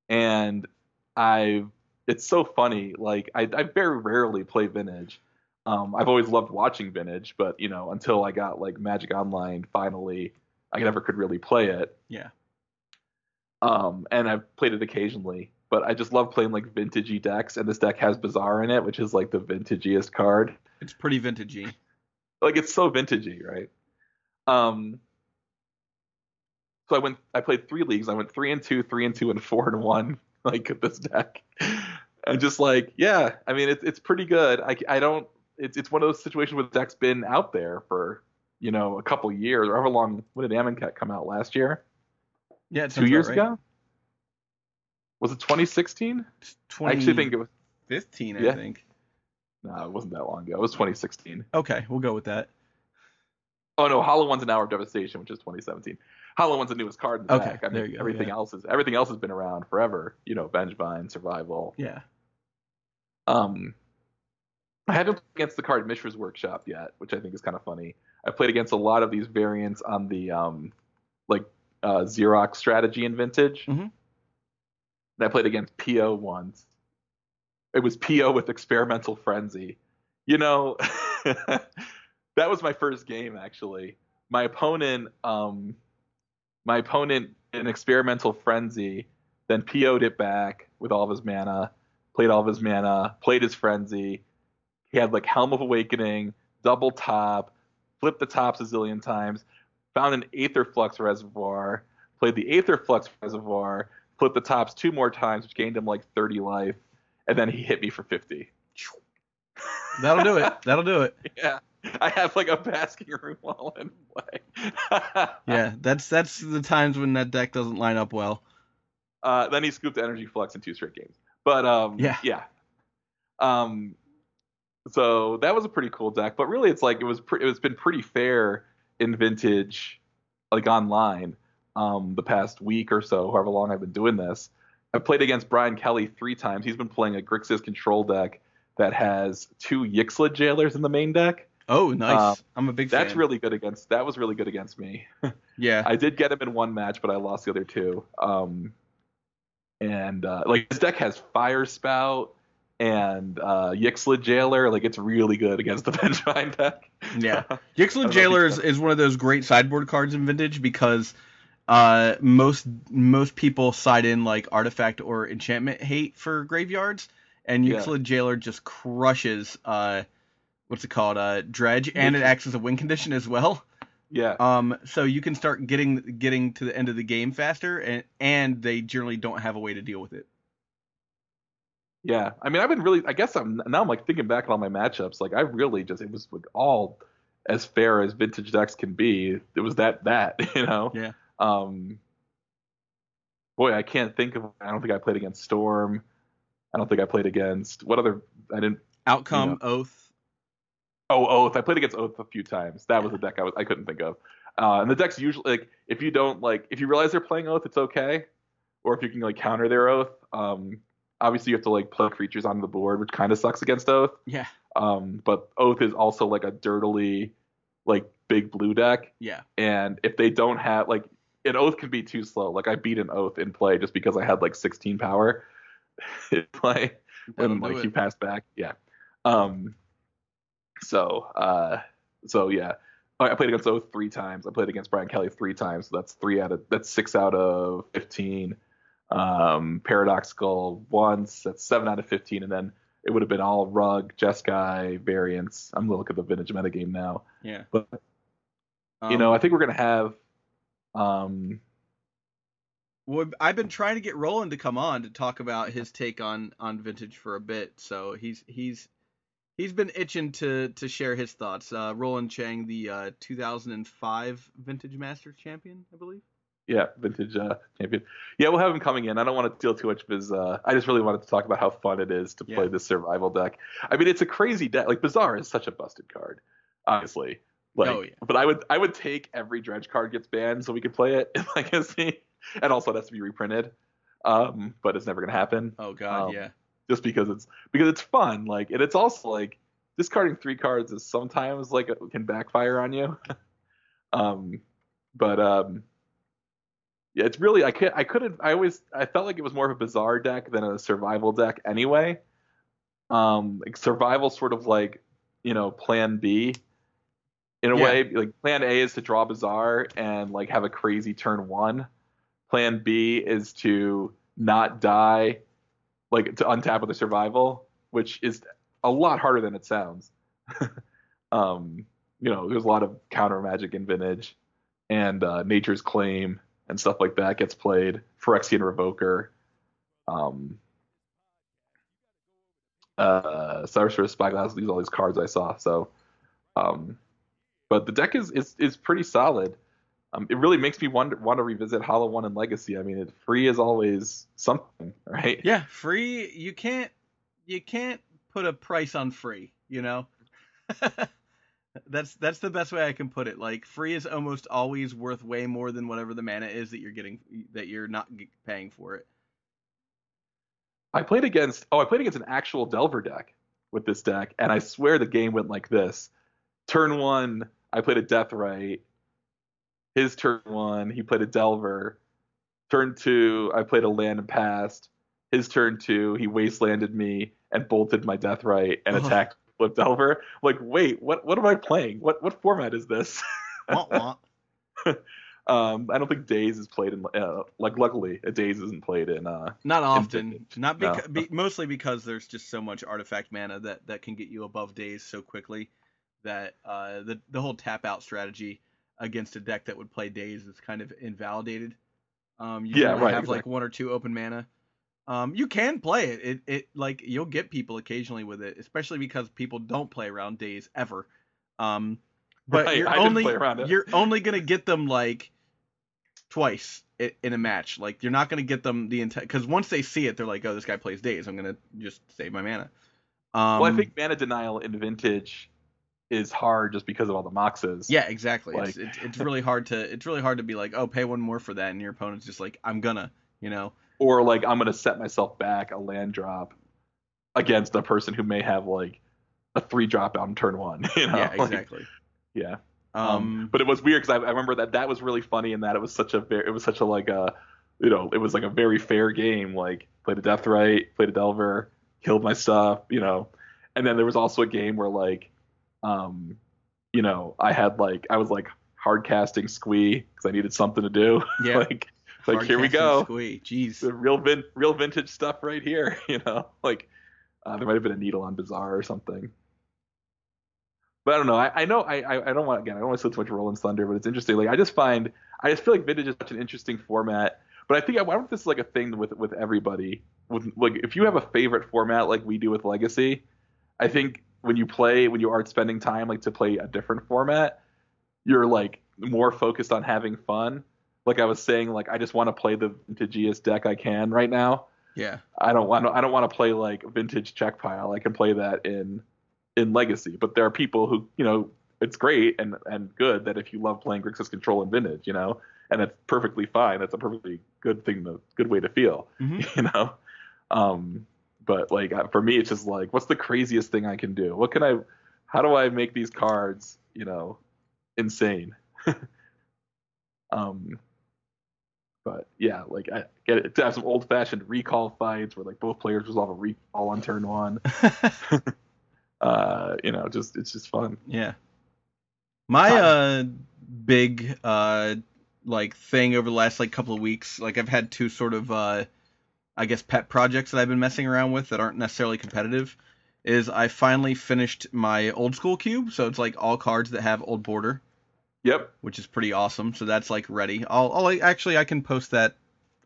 [SPEAKER 4] and I it's so funny. Like I, I very rarely play vintage. Um, I've always loved watching vintage, but you know, until I got like Magic Online, finally, I never could really play it.
[SPEAKER 3] Yeah.
[SPEAKER 4] Um, and I've played it occasionally, but I just love playing like vintagey decks, and this deck has Bazaar in it, which is like the vintagiest card.
[SPEAKER 3] It's pretty vintagey.
[SPEAKER 4] Like it's so vintagey, right? Um, so I went, I played three leagues. I went three and two, three and two, and four and one. [laughs] Like with this deck, and just like, yeah, I mean, it's it's pretty good. I I don't. It's it's one of those situations where the deck's been out there for you know a couple years or however long. When did Amonkhet come out last year?
[SPEAKER 3] Yeah,
[SPEAKER 4] Two years
[SPEAKER 3] right.
[SPEAKER 4] ago? Was it 2016?
[SPEAKER 3] It's
[SPEAKER 4] I actually think it was.
[SPEAKER 3] 15. I
[SPEAKER 4] Yeah.
[SPEAKER 3] think.
[SPEAKER 4] No, it wasn't that long ago. It was 2016.
[SPEAKER 3] Okay, we'll go with that.
[SPEAKER 4] Oh no, Hollow One's an Hour of Devastation, which is 2017. Hollow One's the newest card in the
[SPEAKER 3] Okay,
[SPEAKER 4] deck. I mean,
[SPEAKER 3] go,
[SPEAKER 4] everything
[SPEAKER 3] yeah.
[SPEAKER 4] else is everything else has been around forever. You know, Vengevine, Survival.
[SPEAKER 3] Yeah.
[SPEAKER 4] Um, I haven't played against the card Mishra's Workshop yet, which I think is kind of funny. I played against a lot of these variants on the um, like uh, Xerox strategy and Vintage.
[SPEAKER 3] Mm-hmm.
[SPEAKER 4] And I played against PO once. It was PO with Experimental Frenzy. You know, [laughs] that was my first game actually. My opponent, um, my opponent in Experimental Frenzy, then PO'd it back with all of his mana, played all of his mana, played his Frenzy. He had like Helm of Awakening, double top, flipped the tops a zillion times, found an Aether Flux Reservoir, played the Aether Flux Reservoir, flipped the tops two more times, which gained him like 30 life, and then he hit me for 50. [laughs]
[SPEAKER 3] That'll do it. That'll do it.
[SPEAKER 4] Yeah. I have like a basking room while in play. [laughs]
[SPEAKER 3] Yeah, that's that's the times when that deck doesn't line up well.
[SPEAKER 4] Uh, then he scooped Energy Flux in two straight games. But um,
[SPEAKER 3] Yeah.
[SPEAKER 4] yeah. Um, so that was a pretty cool deck. But really, it's like it was pre- it's been pretty fair in Vintage, like online, um, the past week or so, however long I've been doing this. I've played against Brian Kelly three times. He's been playing a Grixis control deck that has two Yixlid jailers in the main deck.
[SPEAKER 3] Oh, nice.
[SPEAKER 4] Uh,
[SPEAKER 3] I'm a big
[SPEAKER 4] That's
[SPEAKER 3] fan.
[SPEAKER 4] really good against. That was really good against me. [laughs]
[SPEAKER 3] yeah.
[SPEAKER 4] I did get him in one match, but I lost the other two. Um, and uh, like this deck has Fire Spout and uh, Yixlid Jailer. Like it's really good against the [laughs] Vengevine deck.
[SPEAKER 3] Yeah. [laughs] Yixlid Jailer is, is one of those great sideboard cards in Vintage because uh, most most people side in like artifact or enchantment hate for graveyards, and
[SPEAKER 4] Yeah.
[SPEAKER 3] Jailer just crushes uh, what's it called uh, dredge, and it acts as a win condition as well.
[SPEAKER 4] yeah.
[SPEAKER 3] Um, so you can start getting getting to the end of the game faster, and and they generally don't have a way to deal with it.
[SPEAKER 4] Yeah, I mean, I've been really. I guess I'm now. I'm like thinking back on all my matchups. Like I really just it was like all as fair as vintage decks can be. It was that that [laughs] you know.
[SPEAKER 3] Yeah.
[SPEAKER 4] Um. Boy, I can't think of. I don't think I played against Storm. I don't think I played against what other. I didn't.
[SPEAKER 3] Outcome Oath.
[SPEAKER 4] Oh, Oath. I played against Oath a few times. That was a deck I was I couldn't think of. Uh, and the decks usually like if you don't like if you realize they're playing Oath, it's okay. Or if you can like counter their Oath. Um, obviously you have to like play creatures on the board, which kind of sucks against Oath.
[SPEAKER 3] Yeah.
[SPEAKER 4] Um, but Oath is also like a dirtily like big blue deck,
[SPEAKER 3] Yeah.
[SPEAKER 4] and if they don't have like an Oath can be too slow. Like I beat an Oath in play just because I had like 16 power [laughs] in play and like
[SPEAKER 3] it.
[SPEAKER 4] he passed back. Yeah. Um. So uh. So yeah. I I played against Oath three times. I played against Brian Kelly three times. So that's three out of that's six out of fifteen. Um, Paradoxical once. That's seven out of fifteen, and then it would have been all Rug, Jeskai variants. I'm gonna look at the vintage metagame now.
[SPEAKER 3] Yeah.
[SPEAKER 4] But
[SPEAKER 3] Um,
[SPEAKER 4] you know, I think we're gonna have. Um.
[SPEAKER 3] Well, I've been trying to get Roland to come on to talk about his take on on vintage for a bit, so he's he's he's been itching to to share his thoughts. Uh, Roland Chang, the uh, 2005 Vintage Masters champion, I believe.
[SPEAKER 4] Yeah, vintage uh, champion. Yeah, we'll have him coming in. I don't want to deal too much because uh, I just really wanted to talk about how fun it is to play this survival deck. I mean, it's a crazy deck. Like Bazaar is such a busted card, obviously. Like,
[SPEAKER 3] Oh, yeah.
[SPEAKER 4] But I would I would take every dredge card gets banned so we could play it [laughs] in Legacy, and also it has to be reprinted. Um, but it's never gonna happen
[SPEAKER 3] Oh God,
[SPEAKER 4] Um,
[SPEAKER 3] yeah.
[SPEAKER 4] just because it's because it's fun. Like, and it's also like discarding three cards is sometimes like it can backfire on you. [laughs] um, but um, yeah, it's really I could I could have I always I felt like it was more of a Bazaar deck than a survival deck anyway. Um, like survival sort of like you know Plan B. In a
[SPEAKER 3] Yeah.
[SPEAKER 4] way, like Plan A is to draw Bazaar and like have a crazy turn one. Plan B is to not die like to untap with a survival, which is a lot harder than it sounds. [laughs] um, you know, there's a lot of counter magic in vintage, and uh, Nature's Claim and stuff like that gets played. Phyrexian Revoker, um, uh, Sorcerer's Spyglass. These all these cards I saw. So, um, but the deck is is is pretty solid. Um, it really makes me wonder, want to revisit Hollow One and Legacy. I mean, it, free is always something, [laughs] right?
[SPEAKER 3] Yeah, free. You can't you can't put a price on free. You know. [laughs] That's that's the best way I can put it. Like free is almost always worth way more than whatever the mana is that you're getting that you're not paying for it.
[SPEAKER 4] I played against oh I played against an actual Delver deck with this deck, and I swear the game went like this. Turn one, I played a Deathrite. His turn one, he played a Delver. Turn two, I played a land and passed. His turn two, he wastelanded me and bolted my Deathrite and
[SPEAKER 3] Ugh. [laughs]
[SPEAKER 4] attacked Flip Delver. Like, wait, what what am I playing? What what format is this? [laughs] Um, I don't think Daze is played in uh, like luckily a Daze isn't played in uh
[SPEAKER 3] Not often.
[SPEAKER 4] Vintage.
[SPEAKER 3] Not
[SPEAKER 4] No.
[SPEAKER 3] because be, mostly because there's just so much artifact mana that that can get you above Daze so quickly that uh, the the whole tap out strategy against a deck that would play Daze is kind of invalidated. Um, you
[SPEAKER 4] Yeah, right,
[SPEAKER 3] have like one or two open mana. Um, you can play it. It it like you'll get people occasionally with it, especially because people don't play around Daze ever. Um, but
[SPEAKER 4] Right,
[SPEAKER 3] you're
[SPEAKER 4] I
[SPEAKER 3] only
[SPEAKER 4] play around it.
[SPEAKER 3] you're only gonna get them like twice in a match. Like you're not gonna get them the entire because once they see it, they're like, oh, this guy plays Daze. I'm gonna just save my mana. Um,
[SPEAKER 4] well I think mana denial in Vintage is hard just because of all the moxes.
[SPEAKER 3] yeah, exactly.
[SPEAKER 4] like-
[SPEAKER 3] it's, it's it's [laughs] really hard to it's really hard to be like, oh, pay one more for that, and your opponent's just like, I'm gonna, you know.
[SPEAKER 4] Or like I'm gonna set myself back a land drop against a person who may have like a three drop on turn one. [laughs] You know?
[SPEAKER 3] yeah,
[SPEAKER 4] Like,
[SPEAKER 3] exactly.
[SPEAKER 4] yeah.
[SPEAKER 3] Um,
[SPEAKER 4] Um, but it was weird because I, I remember that that was really funny and that it was such a very, it was such a like a you know it was like a very fair game like played a Deathrite played a delver killed my stuff you know and then there was also a game where like um you know I had like I was like hard casting squee because I needed something to do [laughs]
[SPEAKER 3] yeah.
[SPEAKER 4] like like
[SPEAKER 3] hard
[SPEAKER 4] here we go
[SPEAKER 3] Squee. Jeez.
[SPEAKER 4] the real vin- real vintage stuff right here [laughs] you know like uh, there might have been a needle on Bazaar or something but I don't know. I, I know I, I don't want again. I don't want to say too much Roland Thunder, but it's interesting. Like I just find I just feel like vintage is such an interesting format. But I think I wonder if this is like a thing with with everybody. With like if you have a favorite format like we do with Legacy, I think when you play when you are spending time like to play a different format, you're like more focused on having fun. Like I was saying, like I just want to play the vintagiest deck I can right now.
[SPEAKER 3] Yeah.
[SPEAKER 4] I don't want I don't want to play like vintage check pile. I can play that in in legacy. But there are people who, you know, it's great and and good that if you love playing Grixis control and vintage, you know, and that's perfectly fine. That's a perfectly good thing to good way to feel,
[SPEAKER 3] Mhm. [laughs]
[SPEAKER 4] you know. Um but like for me it's just like what's the craziest thing I can do? What can I how do I make these cards, you know, insane? [laughs] um but yeah, like I get it to have some old fashioned recall fights where like both players resolve a recall on turn one. [laughs] [laughs] Uh, you know, just it's just fun.
[SPEAKER 3] Yeah. My uh big uh like thing over the last like couple of weeks, like I've had two sort of uh I guess pet projects that I've been messing around with that aren't necessarily competitive is I finally finished my old school cube, so it's like all cards that have old border,
[SPEAKER 4] Yep.
[SPEAKER 3] which is pretty awesome. So that's like ready. I'll, I'll actually I can post that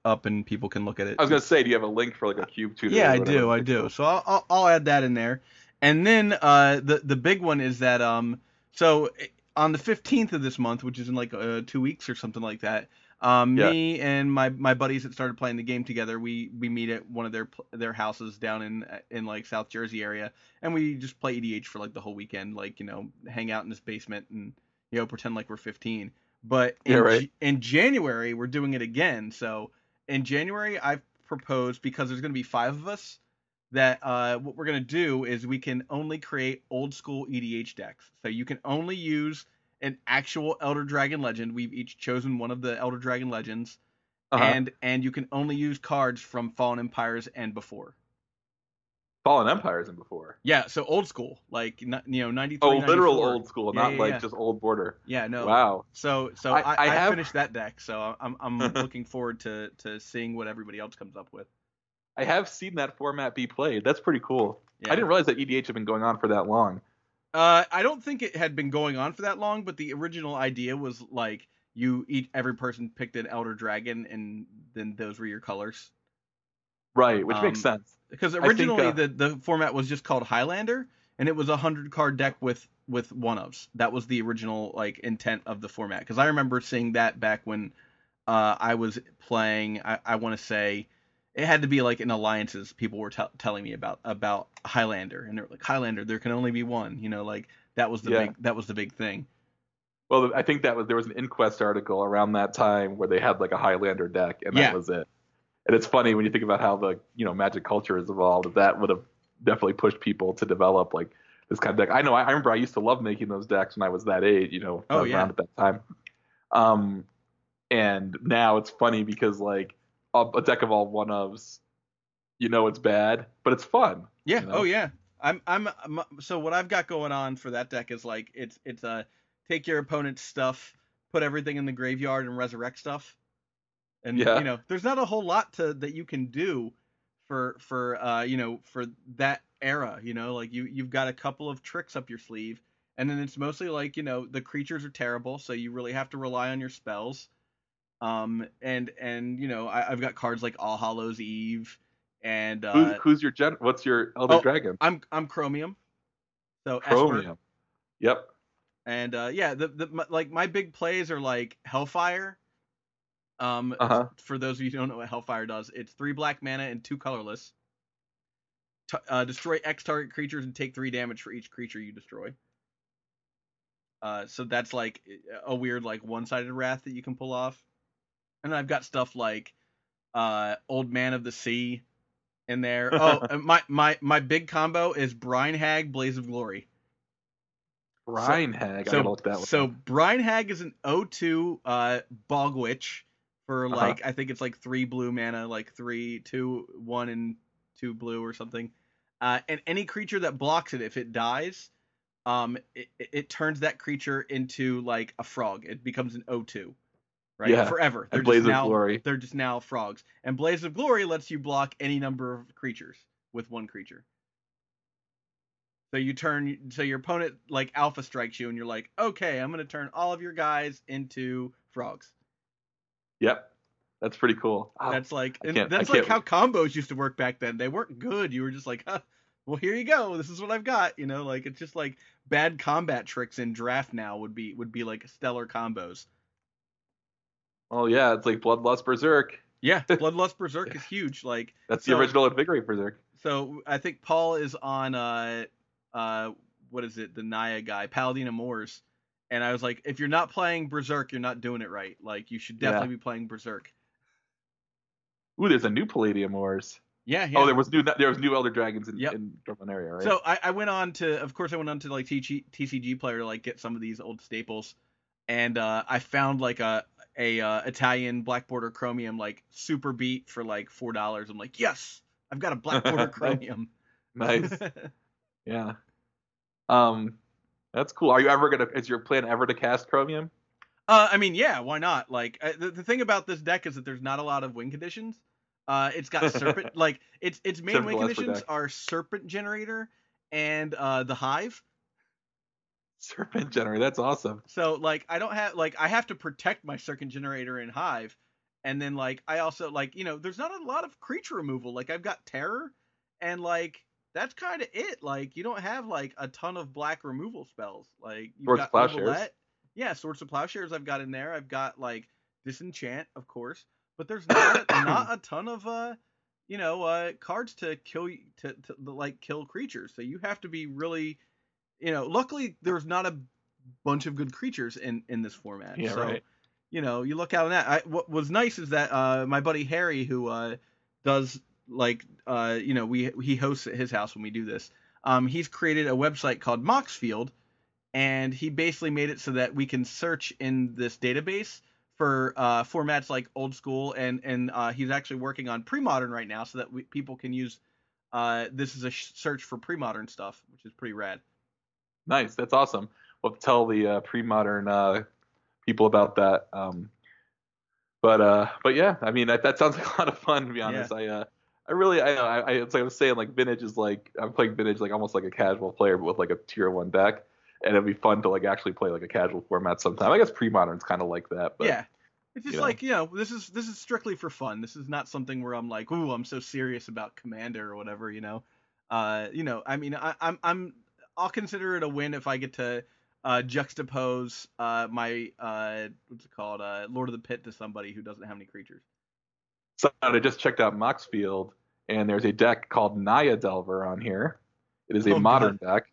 [SPEAKER 3] up and people can look at it.
[SPEAKER 4] I was gonna say, do you have a link for like a cube tutor?
[SPEAKER 3] Yeah, I do. I do. So I'll, I'll I'll add that in there. And then uh, the the big one is that um so eh, on the 15th of this month, which is in like uh, two weeks or something like that, um
[SPEAKER 4] Yeah.
[SPEAKER 3] me and my my buddies that started playing the game together, we we meet at one of their their houses down in in like South Jersey area, and we just play EDH for like the whole weekend, like you know hang out in this basement and you know pretend like we're 15. But in,
[SPEAKER 4] Yeah, right.
[SPEAKER 3] In January we're doing it again. So in January I've proposed because there's going to be five of us that uh, what we're going to do is we can only create old school EDH decks. So you can only use an actual Elder Dragon legend. We've each chosen one of the Elder Dragon legends,
[SPEAKER 4] Uh-huh.
[SPEAKER 3] and and you can only use cards from Fallen Empires and before.
[SPEAKER 4] Fallen Empires and before.
[SPEAKER 3] Yeah, so old school, like you know, 93,
[SPEAKER 4] Oh, literal
[SPEAKER 3] 94.
[SPEAKER 4] old school,
[SPEAKER 3] Yeah,
[SPEAKER 4] not
[SPEAKER 3] yeah,
[SPEAKER 4] like
[SPEAKER 3] yeah.
[SPEAKER 4] just old border.
[SPEAKER 3] Yeah, no.
[SPEAKER 4] Wow.
[SPEAKER 3] So so
[SPEAKER 4] I-
[SPEAKER 3] I,
[SPEAKER 4] I have-
[SPEAKER 3] finished that deck, so I'm I'm [laughs] looking forward to to seeing what everybody else comes up with.
[SPEAKER 4] I have seen that format be played. That's pretty cool. I didn't realize that EDH had been going on for that long.
[SPEAKER 3] Uh, I don't think it had been going on for that long, but the original idea was like you each every person picked an elder dragon, and then those were your colors.
[SPEAKER 4] Right, which makes
[SPEAKER 3] Um,
[SPEAKER 4] sense.
[SPEAKER 3] Because
[SPEAKER 4] think,
[SPEAKER 3] originally
[SPEAKER 4] uh,
[SPEAKER 3] the the format was just called Highlander, and it was a hundred card deck with with one ofs. That was the original like intent of the format. Because I remember seeing that back when uh, I was playing. I, I want to say it had to be like in alliances. People were tell telling me about about Highlander, and they were like Highlander. There can only be one. You know, like that was the
[SPEAKER 4] Yeah.
[SPEAKER 3] big that was the big thing.
[SPEAKER 4] Well, I think that was there was an Inquest article around that time where they had like a Highlander deck, and
[SPEAKER 3] Yeah.
[SPEAKER 4] that was it. And it's funny when you think about how the you know Magic culture has evolved. That would have definitely pushed people to develop like this kind of deck. I know. I, I remember I used to love making those decks when I was that age. You know,
[SPEAKER 3] Oh,
[SPEAKER 4] around
[SPEAKER 3] yeah.
[SPEAKER 4] at that time. Um, and now it's funny because like a, a deck of all one ofs, you know it's bad, but it's fun.
[SPEAKER 3] Yeah.
[SPEAKER 4] You know?
[SPEAKER 3] Oh yeah. I'm, I'm I'm so what I've got going on for that deck is like it's it's a take your opponent's stuff, put everything in the graveyard and resurrect stuff. And
[SPEAKER 4] Yeah.
[SPEAKER 3] you know, there's not a whole lot to that you can do for for uh you know for that era, you know, like you you've got a couple of tricks up your sleeve and then it's mostly like, you know, the creatures are terrible, so you really have to rely on your spells. Um and and you know, I, I've got cards like All Hallows Eve and uh
[SPEAKER 4] Who, who's your gen? What's your Elder
[SPEAKER 3] Oh,
[SPEAKER 4] Dragon?
[SPEAKER 3] I'm I'm Chromium. So Esper.
[SPEAKER 4] Chromium. Yep.
[SPEAKER 3] And uh, yeah, the the my, like my big plays are like Hellfire. Um,
[SPEAKER 4] Uh-huh.
[SPEAKER 3] for those of you who don't know what Hellfire does, it's three black mana and two colorless. T- uh, destroy X target creatures and take three damage for each creature you destroy. Uh, so that's like a weird like one-sided wrath that you can pull off. And I've got stuff like uh, Old Man of the Sea in there. [laughs] Oh, my my my big combo is Brine Hag, Blaze of Glory.
[SPEAKER 4] Brine Hag.
[SPEAKER 3] So,
[SPEAKER 4] gotta look that one.
[SPEAKER 3] so. Brine Hag is an O2 uh, Bog Witch for
[SPEAKER 4] Uh-huh.
[SPEAKER 3] like I think it's like three blue mana, like three, two, one, and two blue or something. Uh, and any creature that blocks it, if it dies, um, it, it- it turns that creature into like a frog. It becomes an O2, right?
[SPEAKER 4] Yeah,
[SPEAKER 3] Forever. They're
[SPEAKER 4] and Blaze
[SPEAKER 3] just
[SPEAKER 4] of
[SPEAKER 3] now,
[SPEAKER 4] Glory.
[SPEAKER 3] They're just now frogs. And Blaze of Glory lets you block any number of creatures with one creature. So you turn, so your opponent like alpha strikes you, and you're like, okay, I'm gonna turn all of your guys into frogs.
[SPEAKER 4] Yep. That's pretty cool. Ah,
[SPEAKER 3] That's like, that's like how combos used to work back then. They weren't good. You were just like, huh, well, here you go. This is what I've got. You know, like it's just like bad combat tricks in draft now would be would be like stellar combos.
[SPEAKER 4] Oh yeah, it's like Bloodlust Berserk.
[SPEAKER 3] Yeah, [laughs] Bloodlust Berserk is huge. Like
[SPEAKER 4] That's the
[SPEAKER 3] So-
[SPEAKER 4] original Invigorate Berserk.
[SPEAKER 3] so I think Paul is on uh uh what is it the Naya guy Palladia-Mors, and I was like if you're not playing Berserk you're not doing it right like you should
[SPEAKER 4] Yeah.
[SPEAKER 3] definitely be playing Berserk.
[SPEAKER 4] Ooh, there's a new Palladia-Mors.
[SPEAKER 3] Yeah, yeah.
[SPEAKER 4] Oh, there was new there was new Elder Dragons in,
[SPEAKER 3] Yep.
[SPEAKER 4] in Dominaria, right?
[SPEAKER 3] So I, I went on to of course I went on to like TCG player to like get some of these old staples, and uh, I found like a a uh, Italian black border chromium like super beat for like four dollars. I'm like yes I've got a black [laughs] border chromium.
[SPEAKER 4] nice. [laughs] yeah. Um, that's cool. Are you ever gonna? Is your plan ever to cast Chromium?
[SPEAKER 3] Uh, I mean, yeah, why not? Like, uh, the, the thing about this deck is that there's not a lot of win conditions. Uh, it's got serpent, [laughs] like its its main
[SPEAKER 4] Except
[SPEAKER 3] win
[SPEAKER 4] for the Lesper
[SPEAKER 3] conditions
[SPEAKER 4] deck.
[SPEAKER 3] are serpent generator and uh the hive.
[SPEAKER 4] Serpent Generator. That's awesome.
[SPEAKER 3] So like, I don't have like I have to protect my serpent generator in hive, and then like I also like you know there's not a lot of creature removal. Like I've got terror, and like that's kind of it. Like you don't have like a ton of black removal spells. Like you've
[SPEAKER 4] Swords of
[SPEAKER 3] got
[SPEAKER 4] Plowshares.
[SPEAKER 3] Yeah, swords of plowshares I've got in there. I've got like disenchant, of course, but there's not [coughs] not a ton of uh you know uh cards to kill to, to like kill creatures. So you have to be really you know. Luckily, there's not a bunch of good creatures in in this format.
[SPEAKER 4] Yeah,
[SPEAKER 3] so,
[SPEAKER 4] right.
[SPEAKER 3] you know, you look out on that. I, what was nice is that uh, my buddy Harry, who uh, does like, uh, you know, we he hosts at his house when we do this. Um, he's created a website called Moxfield, and he basically made it so that we can search in this database for uh, formats like old school, and and uh, he's actually working on pre-modern right now, so that we, people can use uh, this is a sh- search for pre-modern stuff, which is pretty rad.
[SPEAKER 4] Nice. That's awesome. We'll tell the uh, pre-modern uh, people about that. Um, but uh, but yeah, I mean that, that sounds [laughs] like a lot of fun. To be honest, I uh, I really I, I, I it's like I was saying like vintage is like I'm playing vintage like almost like a casual player, but with like a tier one deck, and it'd be fun to like actually play like a casual format sometime. I guess pre-modern's kind of like that. But
[SPEAKER 3] yeah. It's just
[SPEAKER 4] you know.
[SPEAKER 3] like, you know, this is this is strictly for fun. This is not something where I'm like, ooh, I'm so serious about Commander or whatever, you know. Uh, you know, I mean, I, I'm I'm I'll consider it a win if I get to uh, juxtapose uh, my uh, what's it called, uh, Lord of the Pit to somebody who doesn't have any creatures.
[SPEAKER 4] So I just checked out Moxfield, and there's a deck called Naya Delver on here. It is a
[SPEAKER 3] Oh,
[SPEAKER 4] modern deck,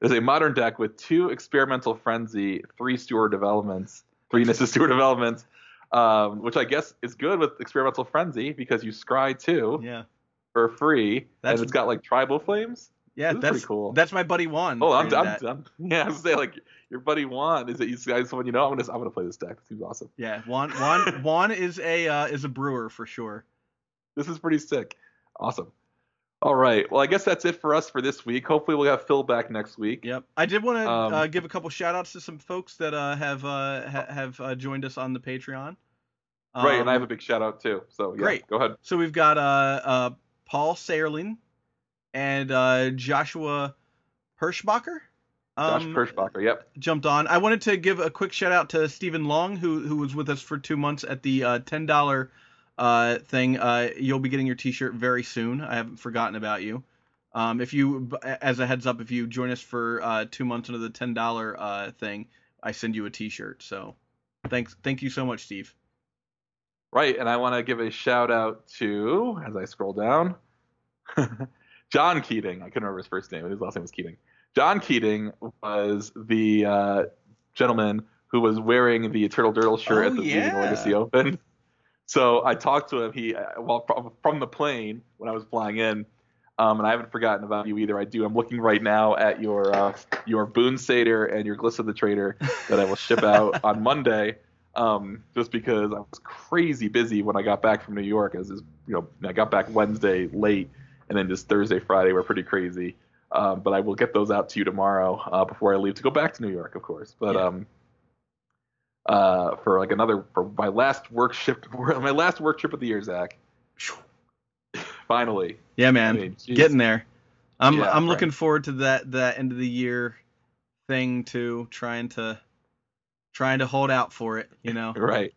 [SPEAKER 4] It is a modern deck with two experimental frenzy, three Steward of Elements, three Nissa [laughs] Steward of Elements, um, which I guess is good with experimental frenzy because you scry two
[SPEAKER 3] Yeah.
[SPEAKER 4] for free,
[SPEAKER 3] That's-
[SPEAKER 4] and it's got like tribal flames.
[SPEAKER 3] Yeah,
[SPEAKER 4] This
[SPEAKER 3] that's
[SPEAKER 4] cool.
[SPEAKER 3] That's my buddy Juan.
[SPEAKER 4] Oh, I'm, I'm. I'm, yeah, I was say like your buddy Juan is it you guys someone you know? I'm gonna I'm gonna play this deck. Seems awesome.
[SPEAKER 3] Yeah, Juan Juan [laughs] Juan is a uh, is a brewer for sure.
[SPEAKER 4] This is pretty sick. Awesome. All right. Well, I guess that's it for us for this week. Hopefully, we'll have Phil back next week.
[SPEAKER 3] Yep. I did want to
[SPEAKER 4] Um,
[SPEAKER 3] uh, give a couple shout outs to some folks that uh, have uh, ha- have uh, joined us on the Patreon.
[SPEAKER 4] right, and I have a
[SPEAKER 3] Um,
[SPEAKER 4] big shout out too. So yeah,
[SPEAKER 3] great.
[SPEAKER 4] Go ahead.
[SPEAKER 3] So we've got uh, uh, Paul Saerling and uh, Joshua Hirschbacher.
[SPEAKER 4] Josh
[SPEAKER 3] Um,
[SPEAKER 4] Kirschbacher. Yep.
[SPEAKER 3] jumped on. I wanted to give a quick shout out to Stephen Long, who who was with us for two months at the uh, ten dollar uh, thing. Uh, you'll be getting your T-shirt very soon. I haven't forgotten about you. Um, if you, as a heads up, if you join us for uh, two months under the ten dollar uh, thing, I send you a T-shirt. So, thanks, thank you so much, Steve.
[SPEAKER 4] Right, and I want to give a shout out to as I scroll down, [laughs] John Keating. I couldn't remember his first name. but His last name was Keating. John Keating was the uh, gentleman who was wearing the Turtle Dirtle shirt
[SPEAKER 3] Oh,
[SPEAKER 4] at the Bleeding
[SPEAKER 3] yeah.
[SPEAKER 4] Legacy Open. [laughs] So I talked to him. He uh, well from, from the plane when I was flying in, um, and I haven't forgotten about you either. I do. I'm looking right now at your uh, your Boon Satyr and your Glissa the Traitor that I will ship out [laughs] on Monday. Um, just because I was crazy busy when I got back from New York, as is, you know, I got back Wednesday late, and then just Thursday, Friday were pretty crazy. Um, but I will get those out to you tomorrow uh, before I leave to go back to New York, of course. But
[SPEAKER 3] Yeah.
[SPEAKER 4] um, uh, for like another for my last work trip, [laughs] my last work trip of the year, Zach. Finally,
[SPEAKER 3] Yeah, man,
[SPEAKER 4] I mean,
[SPEAKER 3] getting there. I'm
[SPEAKER 4] Yeah,
[SPEAKER 3] I'm
[SPEAKER 4] right.
[SPEAKER 3] looking forward to that that end of the year thing too. Trying to trying to hold out for it. You know. [laughs]
[SPEAKER 4] Right.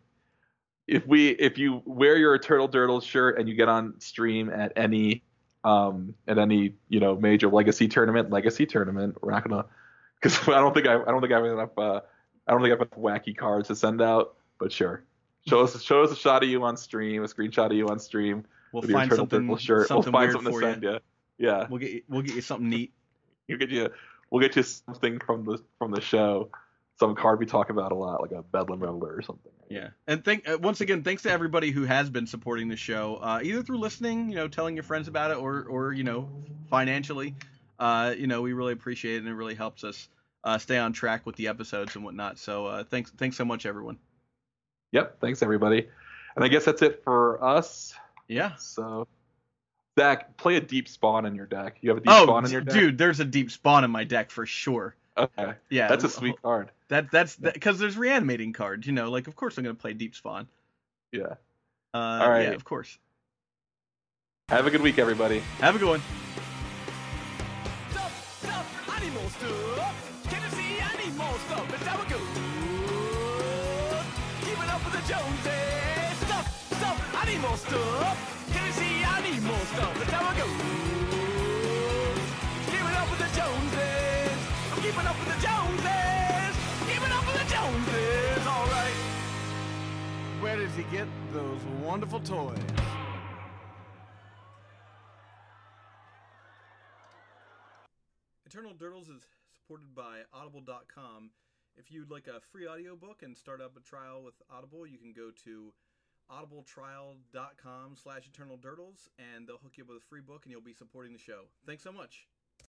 [SPEAKER 4] If we if you wear your Turtle Dirtle shirt and you get on stream at any um at any you know major legacy tournament, legacy tournament, we're not gonna because [laughs] I don't think I I don't think I have enough uh I don't think I have enough wacky cards to send out, but sure. Show us show us a shot of you on stream, a screenshot of you on stream
[SPEAKER 3] We'll find something
[SPEAKER 4] Dirtle shirt.
[SPEAKER 3] something
[SPEAKER 4] we'll find something to
[SPEAKER 3] you.
[SPEAKER 4] send you. Yeah.
[SPEAKER 3] We'll get you, we'll get you something neat. [laughs]
[SPEAKER 4] We'll get you we'll get you something from the from the show. Some card we talk about a lot, like a Bedlam Reveler or something.
[SPEAKER 3] Yeah, and thank uh, once again, thanks to everybody who has been supporting the show, uh, either through listening, you know, telling your friends about it, or or you know, financially. Uh, you know, we really appreciate it, and it really helps us uh, stay on track with the episodes and whatnot. So uh, thanks, thanks so much, everyone.
[SPEAKER 4] Yep. Thanks everybody. And I guess that's it for us.
[SPEAKER 3] Yeah.
[SPEAKER 4] So, Zach, play a deep spawn in your deck. You have a deep
[SPEAKER 3] Oh,
[SPEAKER 4] spawn in your deck.
[SPEAKER 3] dude, there's a deep spawn in my deck for sure.
[SPEAKER 4] Okay.
[SPEAKER 3] Yeah,
[SPEAKER 4] That's a sweet card.
[SPEAKER 3] That that's because there's reanimating cards. You know, like of course I'm gonna play deep spawn.
[SPEAKER 4] Yeah.
[SPEAKER 3] Uh,
[SPEAKER 4] All right.
[SPEAKER 3] Yeah, of course.
[SPEAKER 4] Have a good week, everybody.
[SPEAKER 3] Have a good one.
[SPEAKER 5] Stuff, stuff, animal stuff. Can animal stuff? It's how it goes. Keeping up with the Joneses. Stuff, stuff, animal stuff. Can you see animal stuff? It's how it Where does he get those wonderful toys?
[SPEAKER 3] Eternal Dirtles is supported by Audible.com. If you'd like a free audiobook and start up a trial with Audible, you can go to audibletrial.com slash eternal dirtles and they'll hook you up with a free book and you'll be supporting the show. Thanks so much.